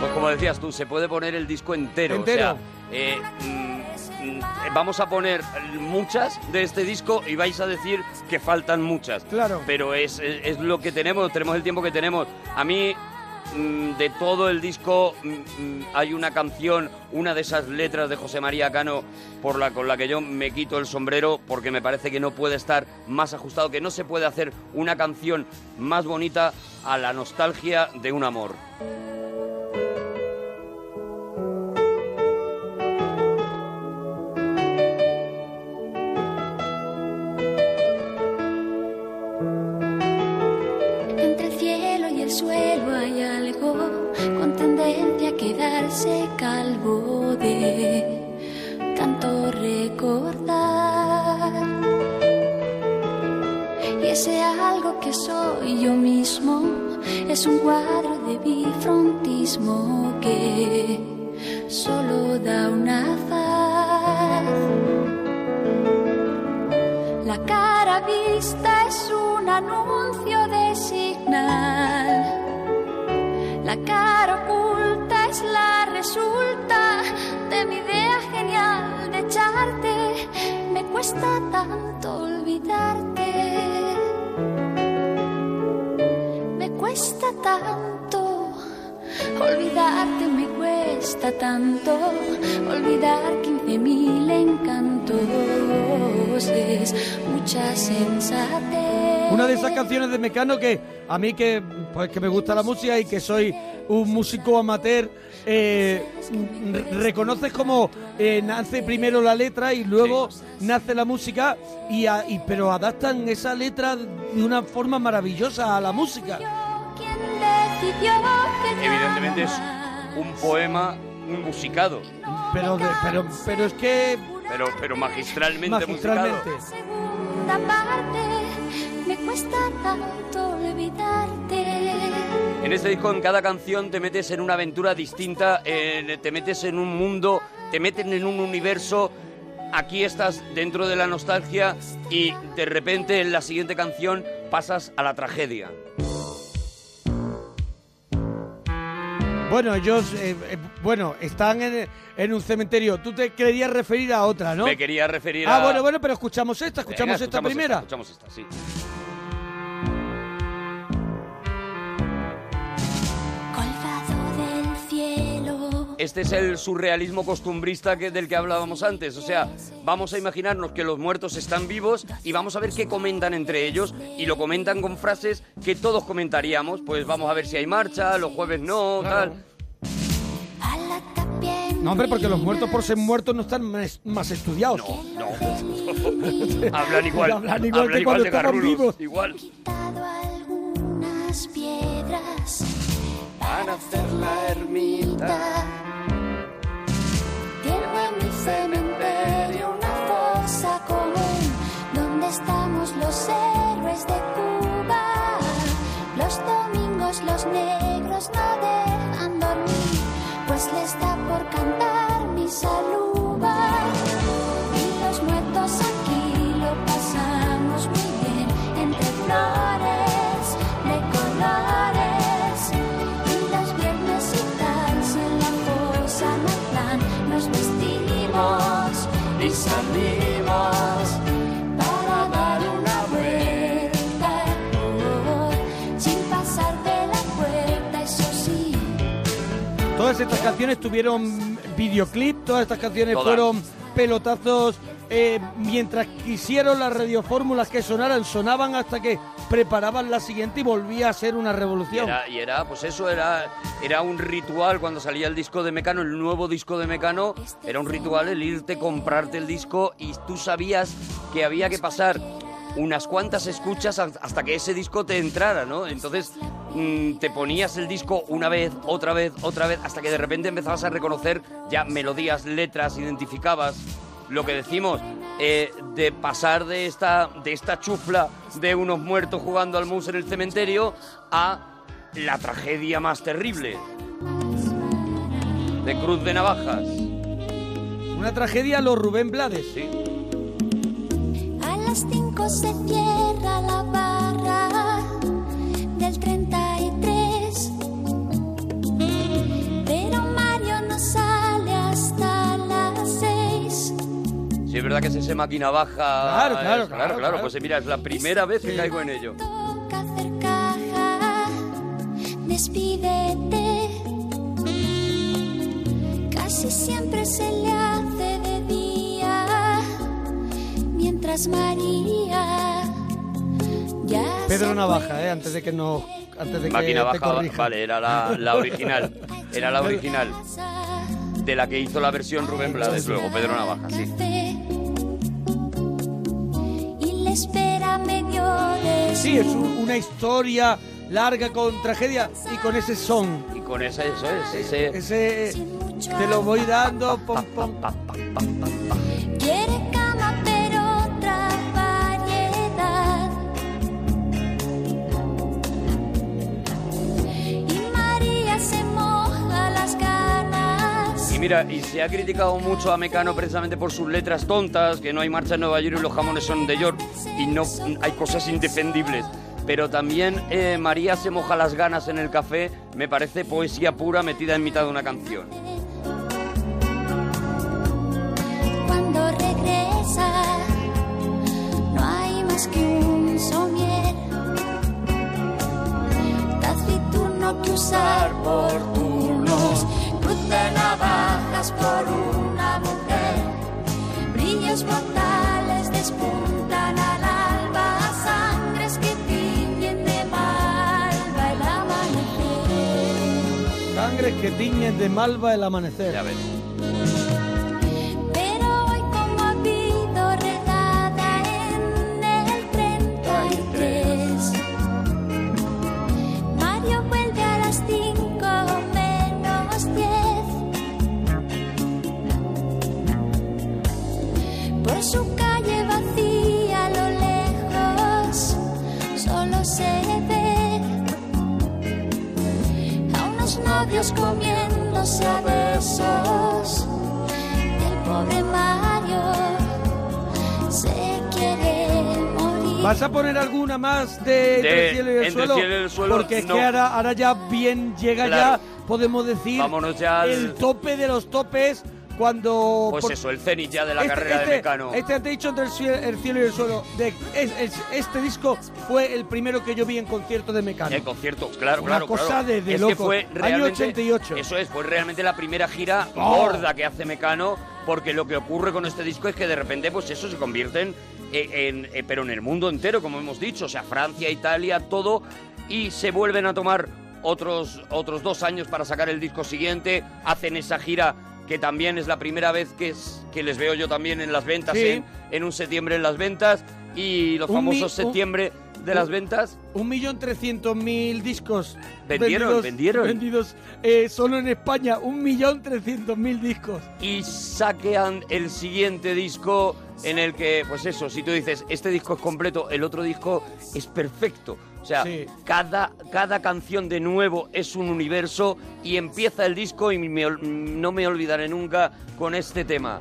Speaker 3: Pues como decías tú, se puede poner el disco entero.
Speaker 2: Entero.
Speaker 3: O sea, eh, mm, vamos a poner muchas de este disco y vais a decir que faltan muchas.
Speaker 2: Claro.
Speaker 3: Pero es, es, es lo que tenemos, tenemos el tiempo que tenemos. A mí mm, de todo el disco mm, mm, hay una canción, una de esas letras de José María Cano por la, con la que yo me quito el sombrero porque me parece que no puede estar más ajustado, que no se puede hacer una canción más bonita a la nostalgia de un amor.
Speaker 5: Suelo hay algo con tendencia a quedarse calvo de tanto recordar. Y ese algo que soy yo mismo es un cuadro de bifrontismo que solo da una faz. La cara vista es un anuncio de signal. La cara oculta es la resulta de mi idea genial de echarte. Me cuesta tanto olvidarte. Me cuesta tanto olvidarte, me cuesta tanto olvidar quince mil encantos. Es mucha sensatez.
Speaker 2: Una de esas canciones de Mecano que a mí que pues que me gusta la música y que soy un músico amateur, eh, reconoces como eh, nace primero la letra y luego nace la música y, a- y- pero adaptan esa letra de una forma maravillosa a la música.
Speaker 5: ¿Quién decidió que
Speaker 3: Evidentemente es un poema musicado,
Speaker 2: Pero de- pero pero es que
Speaker 3: pero, pero magistralmente,
Speaker 2: magistralmente.
Speaker 3: musicado.
Speaker 5: parte me cuesta tanto olvidarte.
Speaker 3: En este disco, en cada canción, te metes en una aventura distinta, en- te metes en un mundo, te meten en un universo. Aquí estás dentro de la nostalgia y de repente en la siguiente canción pasas a la tragedia.
Speaker 2: Bueno, ellos eh, eh, bueno, están en, en un cementerio. Tú te querías referir a otra, ¿no?
Speaker 3: Me quería referir a...
Speaker 2: Ah, bueno, bueno, pero escuchamos esta, escuchamos
Speaker 3: Venga,
Speaker 2: esta primera.
Speaker 3: escuchamos esta, sí. Este es el surrealismo costumbrista que, del que hablábamos antes. O sea, vamos a imaginarnos que los muertos están vivos y vamos a ver qué comentan entre ellos. Y lo comentan con frases que todos comentaríamos. Pues vamos a ver si hay marcha, los jueves no,
Speaker 2: Claro.
Speaker 3: tal.
Speaker 2: No, hombre, porque los muertos por ser muertos no están más, más estudiados.
Speaker 3: No, no. <laughs> hablan igual.
Speaker 2: Hablan igual que cuando
Speaker 3: de
Speaker 2: estaban vivos.
Speaker 3: Igual.
Speaker 5: quitado algunas piedras
Speaker 3: Van a hacer la ermita.
Speaker 5: Cementerio una fosa común donde estamos los héroes de Cuba. Los domingos los negros no dejan dormir, pues les da por cantar mi saluba. Y salimos
Speaker 2: Todas estas canciones tuvieron videoclip, todas estas canciones
Speaker 3: Todas.
Speaker 2: fueron pelotazos. eh, mientras quisieron las radiofórmulas que sonaran, sonaban hasta que preparaban la siguiente y volvía a ser una
Speaker 3: Y
Speaker 2: revolución.
Speaker 3: era, y era, pues eso, era, era un ritual cuando salía el disco de Mecano, el nuevo disco de Mecano, era un ritual el irte, comprarte el disco y tú sabías que había que pasar unas cuantas escuchas hasta que ese disco te entrara, ¿no? Entonces mm, te ponías el disco una vez, otra vez, otra vez, hasta que de repente empezabas a reconocer ya melodías, letras, identificabas lo que decimos, eh, de pasar de esta, de esta chufla de unos muertos jugando al mus en el cementerio a la tragedia más terrible. De Cruz de Navajas.
Speaker 2: Una tragedia a los Rubén Blades.
Speaker 3: Sí.
Speaker 5: A las 5 se cierra la barra del 33. Pero Mario no sale hasta las 6.
Speaker 3: Sí, es verdad que es ese máquina baja.
Speaker 2: Claro, claro,
Speaker 3: es-
Speaker 2: claro,
Speaker 3: claro,
Speaker 2: claro.
Speaker 3: Pues mira, es la primera vez que
Speaker 2: Sí.
Speaker 3: caigo en ello.
Speaker 5: Toca hacer caja de despídete. Casi siempre se le hace mientras María ya
Speaker 2: Pedro Navaja, eh, antes de que no antes de que
Speaker 3: Máquina
Speaker 2: te
Speaker 3: baja,
Speaker 2: corrija.
Speaker 3: vale, era la, la original. Era la original. De la que hizo la versión Rubén Blades luego, Pedro Navaja, sí.
Speaker 5: Café. Y la espera medio de
Speaker 2: Sí, es un- una historia larga con tragedia y con ese son.
Speaker 3: Y con esa, eso es, ese...
Speaker 2: Ese te lo voy dando, pom, pom.
Speaker 5: Y
Speaker 3: mira, y se ha criticado mucho a Mecano precisamente por sus letras tontas, que no hay marcha en Nueva York y los jamones son de York, y no hay cosas indefendibles. Pero también eh, María se moja las ganas en el café, me parece poesía pura metida en mitad de una canción.
Speaker 5: Cuando regresa No hay más que un somier que usar por que tiñen de malva el amanecer
Speaker 2: Sangres que tiñen de malva el amanecer.
Speaker 3: Ya ves.
Speaker 5: Novios comiéndose a besos. El pobre Mario se quiere morir.
Speaker 2: ¿Vas a poner alguna más de, Entre
Speaker 3: De
Speaker 2: el cielo y el
Speaker 3: Entre el
Speaker 2: suelo?
Speaker 3: cielo y el suelo,
Speaker 2: Porque es
Speaker 3: no.
Speaker 2: que ahora, ahora ya bien llega
Speaker 3: Claro.
Speaker 2: ya, podemos decir,
Speaker 3: Vámonos ya al-
Speaker 2: el tope de los topes cuando...
Speaker 3: Pues
Speaker 2: por-
Speaker 3: eso, el cenit ya de la
Speaker 2: este,
Speaker 3: carrera
Speaker 2: este-
Speaker 3: de Mecano.
Speaker 2: Este te he dicho entre el cielo, el cielo y el suelo. De, es- es- este disco fue el primero que yo vi en concierto de Mecano.
Speaker 3: El concierto, claro,
Speaker 2: Una
Speaker 3: claro,
Speaker 2: cosa
Speaker 3: claro.
Speaker 2: de- de
Speaker 3: es que
Speaker 2: locos.
Speaker 3: fue
Speaker 2: Año
Speaker 3: realmente
Speaker 2: 88.
Speaker 3: Eso es, fue realmente la primera gira
Speaker 2: Oh.
Speaker 3: gorda que hace Mecano, porque lo que ocurre con este disco es que de repente, pues eso se convierten en, en- eh, pero en el mundo entero, como hemos dicho, o sea, Francia, Italia, todo, y se vuelven a tomar otros otros dos años para sacar el disco siguiente, hacen esa gira que también es la primera vez que, es, que les veo yo también en las ventas,
Speaker 2: Sí.
Speaker 3: en, en un septiembre en las ventas, y los
Speaker 2: Un mi-
Speaker 3: famosos
Speaker 2: un-
Speaker 3: septiembre de las ventas.
Speaker 2: Un millón trescientos mil discos.
Speaker 3: Vendieron,
Speaker 2: vendidos,
Speaker 3: vendieron.
Speaker 2: Vendidos eh, solo en España. Un millón trescientos mil discos.
Speaker 3: y saquean el siguiente disco en el que, pues eso, si tú dices, este disco es completo, el otro disco es perfecto. O sea,
Speaker 2: Sí.
Speaker 3: cada, cada canción de nuevo es un universo y empieza el disco y me no me olvidaré nunca con este tema.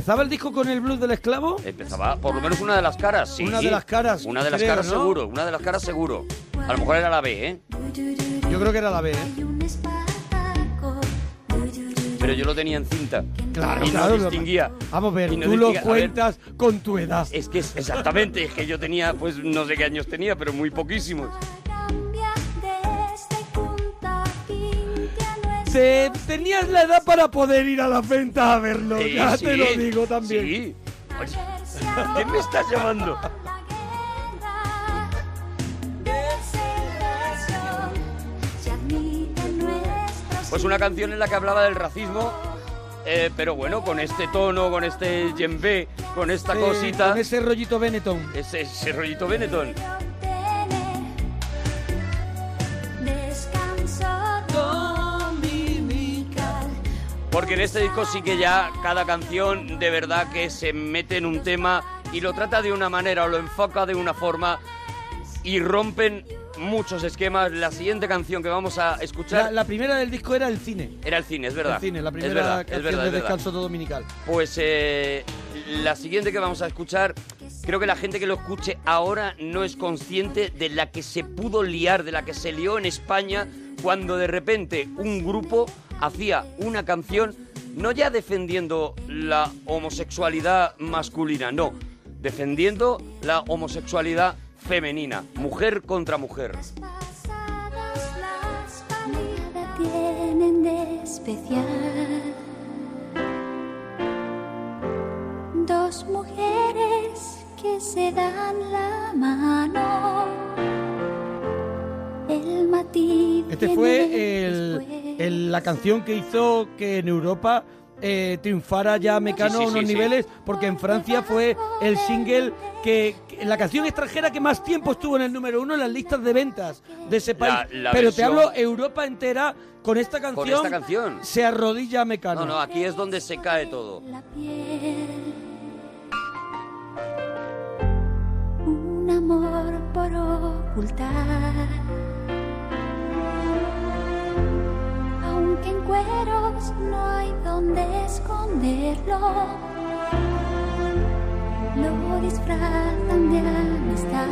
Speaker 2: ¿Empezaba el disco con el blues del esclavo?
Speaker 3: Empezaba, por lo menos una de las caras, sí.
Speaker 2: Una de las caras,
Speaker 3: Una de las
Speaker 2: creo,
Speaker 3: caras
Speaker 2: ¿no?
Speaker 3: seguro, una de las caras seguro. A lo mejor era la B, ¿eh?
Speaker 2: Yo creo que era la B, ¿eh?
Speaker 3: Pero yo lo tenía en cinta.
Speaker 2: Claro,
Speaker 3: y no
Speaker 2: claro.
Speaker 3: distinguía.
Speaker 2: Vamos a ver,
Speaker 3: Y no
Speaker 2: tú lo.
Speaker 3: A ver,
Speaker 2: cuentas con tu edad.
Speaker 3: Es que es exactamente, es que yo tenía, pues no sé qué años tenía, pero muy poquísimos.
Speaker 2: Te- tenías la edad para poder ir a la venta a verlo,
Speaker 3: Sí,
Speaker 2: ya
Speaker 3: sí,
Speaker 2: te lo digo también.
Speaker 3: Sí. Oye, ¿Quién me estás llamando? Pues una canción en la que hablaba del racismo, eh, pero bueno, con este tono, con este djembe, con esta
Speaker 2: Eh,
Speaker 3: cosita,
Speaker 2: Con ese rollito Benetton.
Speaker 3: ese, ese rollito Benetton. Porque en este disco sí que ya cada canción de verdad que se mete en un tema y lo trata de una manera o lo enfoca de una forma y rompen muchos esquemas. La siguiente canción que vamos a escuchar
Speaker 2: La, la primera del disco era el cine.
Speaker 3: era el cine, es verdad.
Speaker 2: El cine, la primera
Speaker 3: verdad, es
Speaker 2: canción
Speaker 3: verdad, es
Speaker 2: descanso dominical.
Speaker 3: Pues eh, la siguiente que vamos a escuchar, creo que la gente que lo escuche ahora no es consciente de la que se pudo liar, de la que se lió en España cuando de repente un grupo hacía una canción no ya defendiendo la homosexualidad masculina, no, defendiendo la homosexualidad femenina, mujer contra mujer.
Speaker 5: Tienen de especial dos mujeres que se dan la mano. El matiz
Speaker 2: Este fue el,
Speaker 5: después.
Speaker 2: el- la canción que hizo que en Europa eh, triunfara ya Mecano
Speaker 3: Sí, sí,
Speaker 2: a unos
Speaker 3: sí, sí.
Speaker 2: niveles, porque en Francia fue el single que, que- la canción extranjera que más tiempo estuvo en el número uno en las listas de ventas de ese país.
Speaker 3: La- la
Speaker 2: Pero te hablo Europa entera con esta canción.
Speaker 3: Con esta canción.
Speaker 2: Se arrodilla Mecano.
Speaker 3: No, no, aquí es donde se cae todo.
Speaker 5: la piel. Un amor por ocultar. En cueros no hay donde esconderlo. Lo disfrazan de amistad.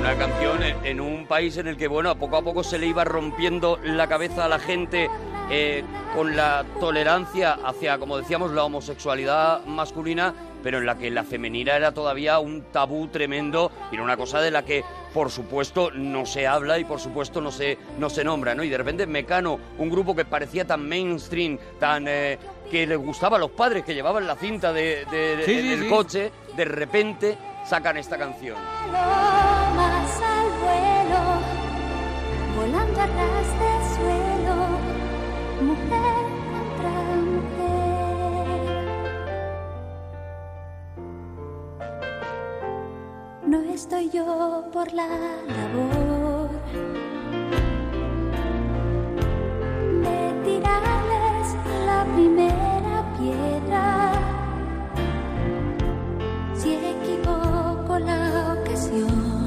Speaker 3: Una canción en, un país en el que, bueno, poco a poco se le iba rompiendo la cabeza a la gente eh, con la tolerancia hacia, como decíamos, la homosexualidad masculina, pero en la que la femenina era todavía un tabú tremendo y era una cosa de la que, por supuesto, no se habla y, por supuesto, no se, no se nombra, ¿no? Y de repente Mecano, un grupo que parecía tan mainstream, tan... eh, que le gustaba a los padres, que llevaban la cinta de, de-
Speaker 2: Sí,
Speaker 3: en
Speaker 2: sí,
Speaker 3: el
Speaker 2: sí.
Speaker 3: coche, de repente sacan esta canción.
Speaker 5: Palomas al vuelo, volando a ras de suelo, mujer No estoy yo por la labor de tirarles la primera piedra. Si equivoco la ocasión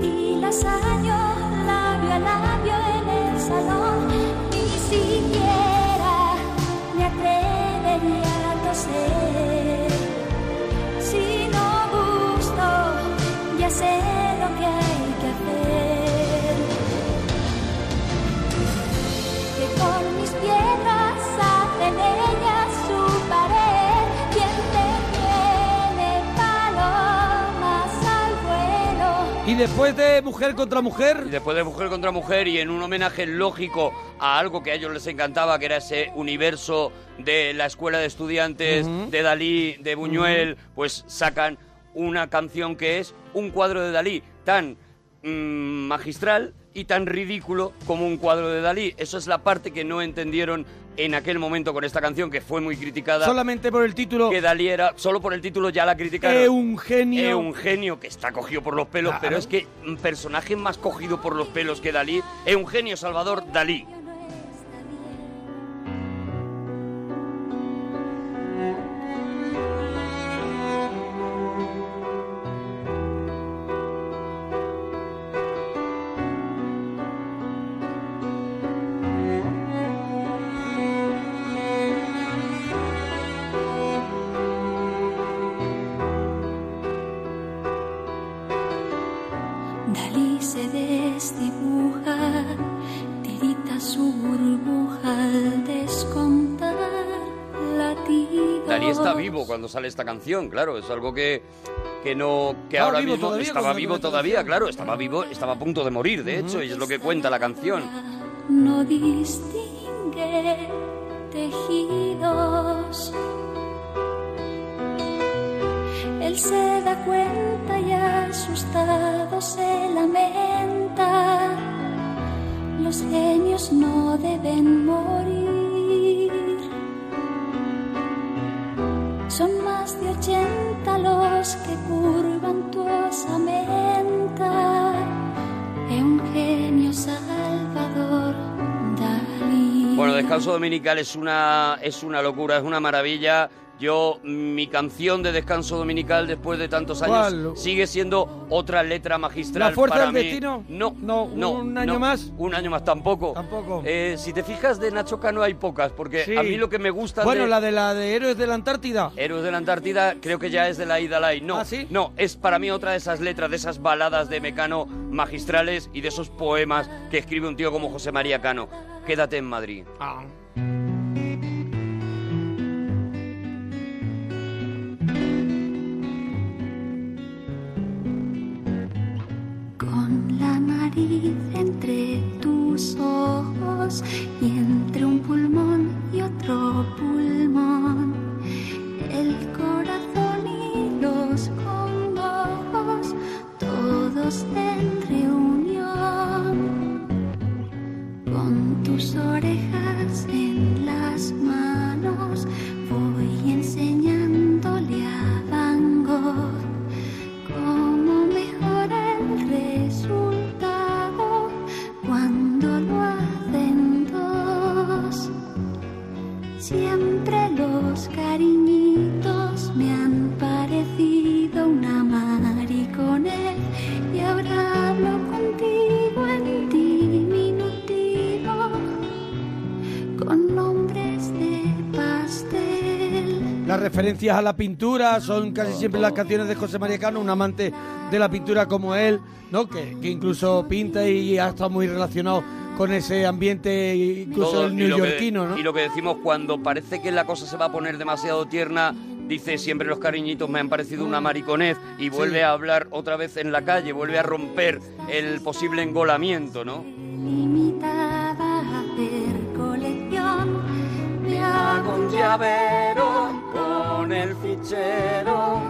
Speaker 5: y las año labio a labio en el salón ni siquiera me atrevería a toser sé lo que hay que hacer que con mis piedras hace leña su pared. Quien te tiene palomas al vuelo.
Speaker 2: Y después de Mujer contra
Speaker 3: Y
Speaker 2: Mujer,
Speaker 3: después de Mujer contra Mujer y en un homenaje lógico a algo que a ellos les encantaba, que era ese universo de la escuela de estudiantes,
Speaker 2: Ujú.
Speaker 3: de Dalí, de Buñuel, pues sacan una canción que es un cuadro de Dalí tan mm, magistral y tan ridículo como un cuadro de Dalí. Eso es la parte que no entendieron en aquel momento con esta canción, que fue muy criticada.
Speaker 2: solamente por el título,
Speaker 3: que Dalí era, solo por el título ya la criticaron.
Speaker 2: es un genio.
Speaker 3: Es un genio que está cogido por los pelos,
Speaker 2: Claro.
Speaker 3: pero es que un personaje más cogido por los pelos que Dalí es un genio Salvador. Dalí sale esta canción, claro, es algo que, que no que
Speaker 2: Estaba
Speaker 3: ahora
Speaker 2: vivo
Speaker 3: mismo
Speaker 2: todavía
Speaker 3: estaba vivo todavía,
Speaker 2: canción.
Speaker 3: claro, estaba vivo, estaba a punto de morir, de hecho, y es lo que cuenta la canción.
Speaker 5: No distingue tejidos. Él se da cuenta y asustado se lamenta. Los genios no deben morir. que curvan tu osamenta un genio salvador Dalí.
Speaker 3: Bueno, Descanso Dominical es una, es una locura, es una maravilla. Yo, mi canción de Descanso Dominical después de tantos años
Speaker 2: ¿Cuál?
Speaker 3: sigue siendo otra letra magistral.
Speaker 2: ¿La fuerza
Speaker 3: para
Speaker 2: del
Speaker 3: mí.
Speaker 2: destino?
Speaker 3: No,
Speaker 2: No,
Speaker 3: no.
Speaker 2: ¿un año
Speaker 3: no.
Speaker 2: más?
Speaker 3: Un año más tampoco.
Speaker 2: Tampoco.
Speaker 3: Eh, si te fijas, de Nacho Cano hay pocas, porque
Speaker 2: Sí.
Speaker 3: a mí lo que me gusta
Speaker 2: Bueno,
Speaker 3: de...
Speaker 2: la de la de Héroes de la Antártida.
Speaker 3: Héroes de la Antártida creo que ya es de la Ida Lai. No,
Speaker 2: ¿Ah, sí?
Speaker 3: no, es para mí otra de esas letras, de esas baladas de Mecano magistrales y de esos poemas que escribe un tío como José María Cano. Quédate en Madrid.
Speaker 2: Ah.
Speaker 5: Entre tus ojos y entre un pulmón y otro pulmón, el corazón y los hongos, todos en reunión. Con tus orejas en las manos, cuando lo hacen dos. Siempre los cariñitos me han parecido una mariconez y ahora hablo contigo en diminutivo con nombres de pastel.
Speaker 2: Las referencias a la pintura son casi siempre las canciones de José María Cano, un amante de la pintura como él, ¿no? Que, que incluso pinta y ha estado muy relacionado con ese ambiente, incluso
Speaker 3: Todo,
Speaker 2: el
Speaker 3: y lo que-
Speaker 2: neoyorquino, ¿no?
Speaker 3: Y lo que decimos cuando parece que la cosa se va a poner demasiado tierna, dice siempre los cariñitos me han parecido una mariconez y vuelve a hablar otra vez en la calle, vuelve a romper el posible engolamiento, ¿no?
Speaker 5: limitada a hacer colección. Me hago un
Speaker 3: llavero con el fichero.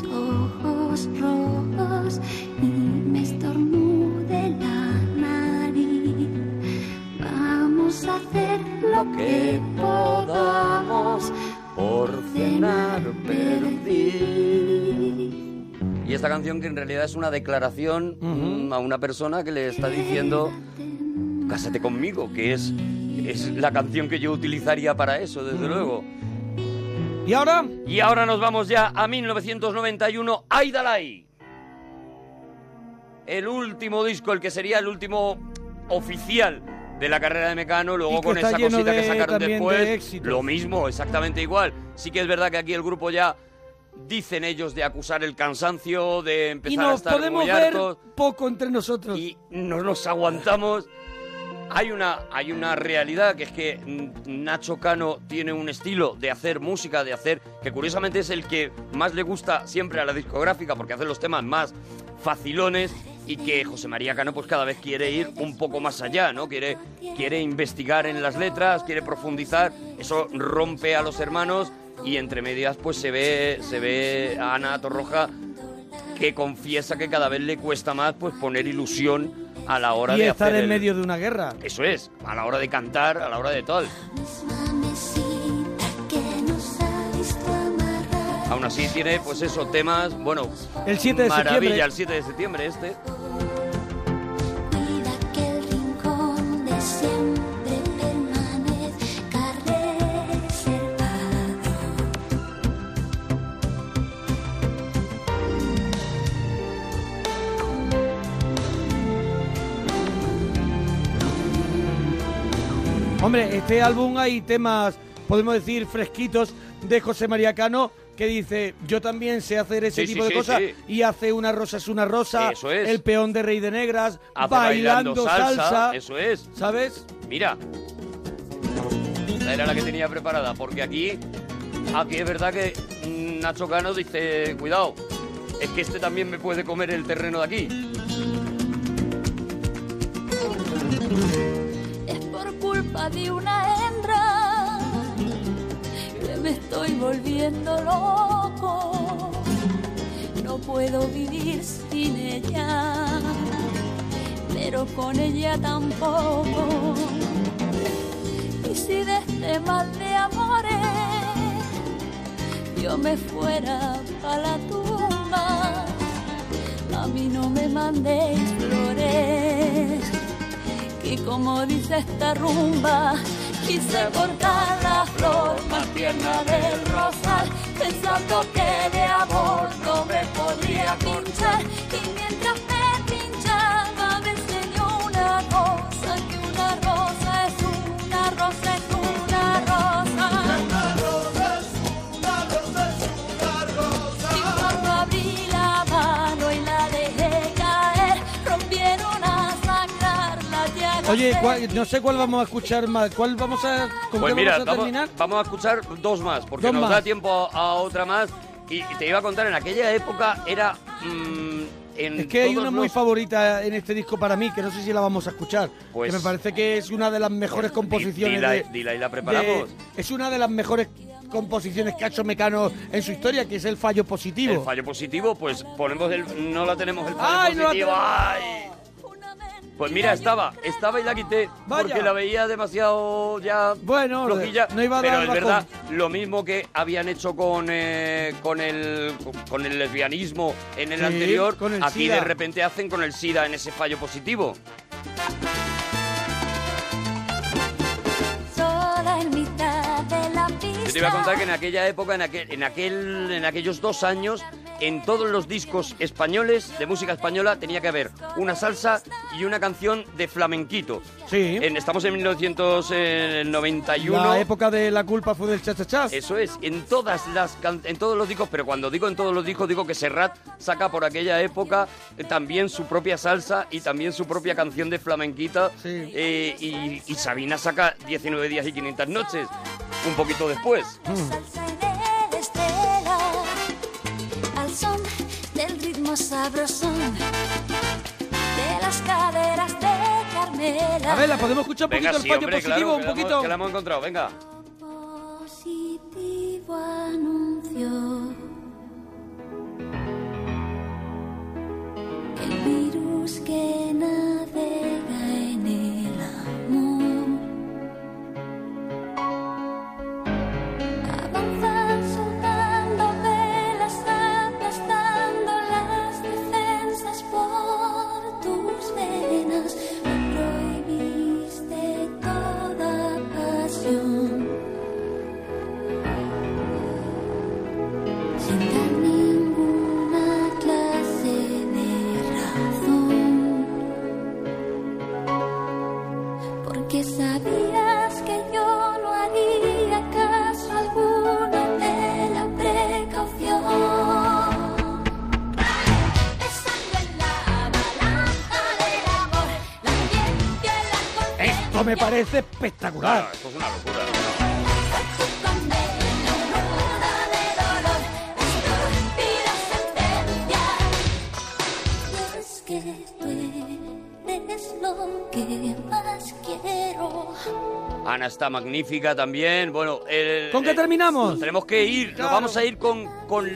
Speaker 5: Ojos rojos y me estornude la nariz, vamos a hacer lo que podamos por cenar perdiz.
Speaker 3: Y esta canción que en realidad es una declaración mm, a una persona que le está diciendo cásate conmigo, que es, es la canción que yo utilizaría para eso, desde luego.
Speaker 2: ¿Y ahora?
Speaker 3: Y ahora nos vamos ya a 1991, Aidalai. El último disco, el que sería el último oficial de la carrera de Mecano, luego con esa cosita que sacaron después,
Speaker 2: de
Speaker 3: lo mismo, exactamente igual. Sí que es verdad que aquí el grupo ya dicen ellos de acusar el cansancio, de empezar
Speaker 2: Y
Speaker 3: a
Speaker 2: nos
Speaker 3: estar
Speaker 2: podemos
Speaker 3: muy
Speaker 2: ver
Speaker 3: hartos
Speaker 2: poco entre nosotros.
Speaker 3: y no nos aguantamos. Hay una, hay una realidad que es que Nacho Cano tiene un estilo de hacer música, de hacer, que curiosamente es el que más le gusta siempre a la discográfica porque hace los temas más facilones y que José María Cano pues cada vez quiere ir un poco más allá, ¿no? Quiere, quiere investigar en las letras, quiere profundizar, eso rompe a los hermanos y entre medias pues se ve, se ve a Ana Torroja que confiesa que cada vez le cuesta más pues poner ilusión a la hora
Speaker 2: y
Speaker 3: de
Speaker 2: estar
Speaker 3: hacer
Speaker 2: en
Speaker 3: el-
Speaker 2: medio de una guerra.
Speaker 3: Eso es, a la hora de cantar, a la hora de tal.
Speaker 5: Misma mesita que nos ha visto amarrar.
Speaker 3: Aún así tiene pues eso, temas, bueno,
Speaker 2: El 7 de
Speaker 3: maravilla,
Speaker 2: septiembre.
Speaker 3: el 7 de septiembre este.
Speaker 2: Hombre, este álbum hay temas, podemos decir, fresquitos de José María Cano que dice, yo también sé hacer ese
Speaker 3: Sí,
Speaker 2: tipo
Speaker 3: sí,
Speaker 2: de
Speaker 3: sí,
Speaker 2: cosas y hace una rosa es una rosa,
Speaker 3: Eso es.
Speaker 2: el peón de Rey de Negras,
Speaker 3: Hace
Speaker 2: bailando, salsa,
Speaker 3: eso es.
Speaker 2: ¿sabes?
Speaker 3: Mira, era la que tenía preparada, porque aquí, aquí es verdad que Nacho Cano dice, cuidado, es que este también me puede comer el terreno de aquí.
Speaker 5: Culpa de una hembra que me estoy volviendo loco. No puedo vivir sin ella, pero con ella tampoco. Y si de este mal de amores yo me fuera a la tumba, mandéis flores. Y como dice esta rumba, quise por cada flor más tierna del rosal, pensando que de amor no me podría pinchar. Y mientras
Speaker 2: Oye, ¿cuál- no sé cuál vamos a escuchar más. ¿Cuál vamos a, ¿Con
Speaker 3: Pues
Speaker 2: qué
Speaker 3: mira,
Speaker 2: vamos a
Speaker 3: vamos,
Speaker 2: terminar?
Speaker 3: vamos a escuchar dos más, porque
Speaker 2: Dos
Speaker 3: nos
Speaker 2: más.
Speaker 3: da tiempo a, a otra más. Y, y te iba a contar, en aquella época era... mm, en
Speaker 2: Es que hay una muy
Speaker 3: los-
Speaker 2: favorita en este disco para mí, que no sé si la vamos a escuchar.
Speaker 3: Pues-
Speaker 2: que me parece que es una de las mejores composiciones
Speaker 3: dila,
Speaker 2: de,
Speaker 3: dila y la preparamos.
Speaker 2: de- Es una de las mejores composiciones que ha hecho Mecano en su historia, que es el fallo positivo.
Speaker 3: El fallo positivo, pues ponemos el... No la tenemos el fallo
Speaker 2: ¡Ay, no la.
Speaker 3: Pues mira, estaba, estaba y la quité
Speaker 2: Vaya.
Speaker 3: porque la veía demasiado ya
Speaker 2: Bueno,
Speaker 3: flojilla.
Speaker 2: no iba a
Speaker 3: pero
Speaker 2: dar
Speaker 3: es
Speaker 2: razón.
Speaker 3: verdad, lo mismo que habían hecho con, eh, con, el, con el lesbianismo en el
Speaker 2: Sí,
Speaker 3: anterior,
Speaker 2: con el
Speaker 3: aquí
Speaker 2: SIDA.
Speaker 3: de repente hacen con el SIDA en ese fallo positivo. Yo te iba a contar que en aquella época, en aquel, en aquel, en aquellos dos años, en todos los discos españoles de música española tenía que haber una salsa y una canción de flamenquito.
Speaker 2: Sí.
Speaker 3: En- estamos en 1991.
Speaker 2: La época de la culpa fue del cha-cha-cha.
Speaker 3: Eso es, en todas las can- en todos los discos, pero cuando digo en todos los discos digo que Serrat saca por aquella época eh, también su propia salsa y también su propia canción de flamenquita
Speaker 2: Sí.
Speaker 3: eh, y, y Sabina saca 19 días y 500 noches un poquito después.
Speaker 5: Salsa ritmo sabrosón de las caderas de Carmela.
Speaker 2: A ver, la podemos escuchar un
Speaker 3: Venga,
Speaker 2: poquito
Speaker 3: sí,
Speaker 2: el fallo
Speaker 3: hombre,
Speaker 2: positivo,
Speaker 3: claro,
Speaker 2: un
Speaker 3: que la hemos-
Speaker 2: poquito.
Speaker 3: que la hemos encontrado, venga.
Speaker 5: Positivo anuncio el virus que navega me
Speaker 2: parece espectacular.
Speaker 3: Claro, esto es una locura. Ana está magnífica también. Bueno, el-
Speaker 2: ¿Con qué
Speaker 3: el-
Speaker 2: terminamos?
Speaker 3: Tenemos que ir, nos vamos a ir con, con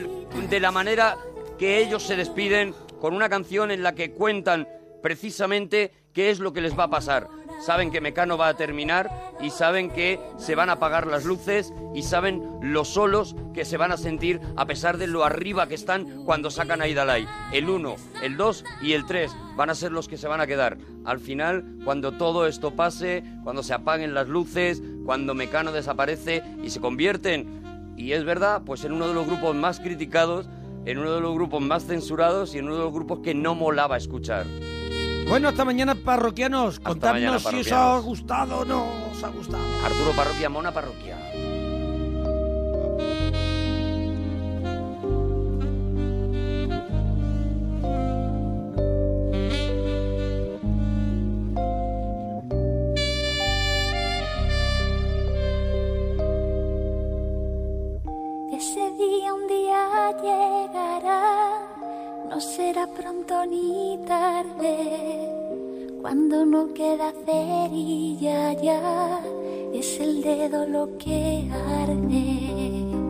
Speaker 3: de la manera que ellos se despiden, con una canción en la que cuentan precisamente qué es lo que les va a pasar. Saben que Mecano va a terminar y saben que se van a apagar las luces y saben lo solos que se van a sentir a pesar de lo arriba que están cuando sacan a Idalai. El 1, el 2 y el 3 van a ser los que se van a quedar. Al final, cuando todo esto pase, cuando se apaguen las luces, cuando Mecano desaparece y se convierten y es verdad, pues en uno de los grupos más criticados, en uno de los grupos más censurados y en uno de los grupos que no molaba escuchar.
Speaker 2: Bueno, hasta mañana, parroquianos. Contadnos
Speaker 3: mañana,
Speaker 2: si os ha gustado o no os ha gustado.
Speaker 3: Arturo Parroquia, Mona Parroquia.
Speaker 5: Ese día un día llegará, no será pronto ni tarde. Cuando no queda cerilla ya, es el dedo lo que arde.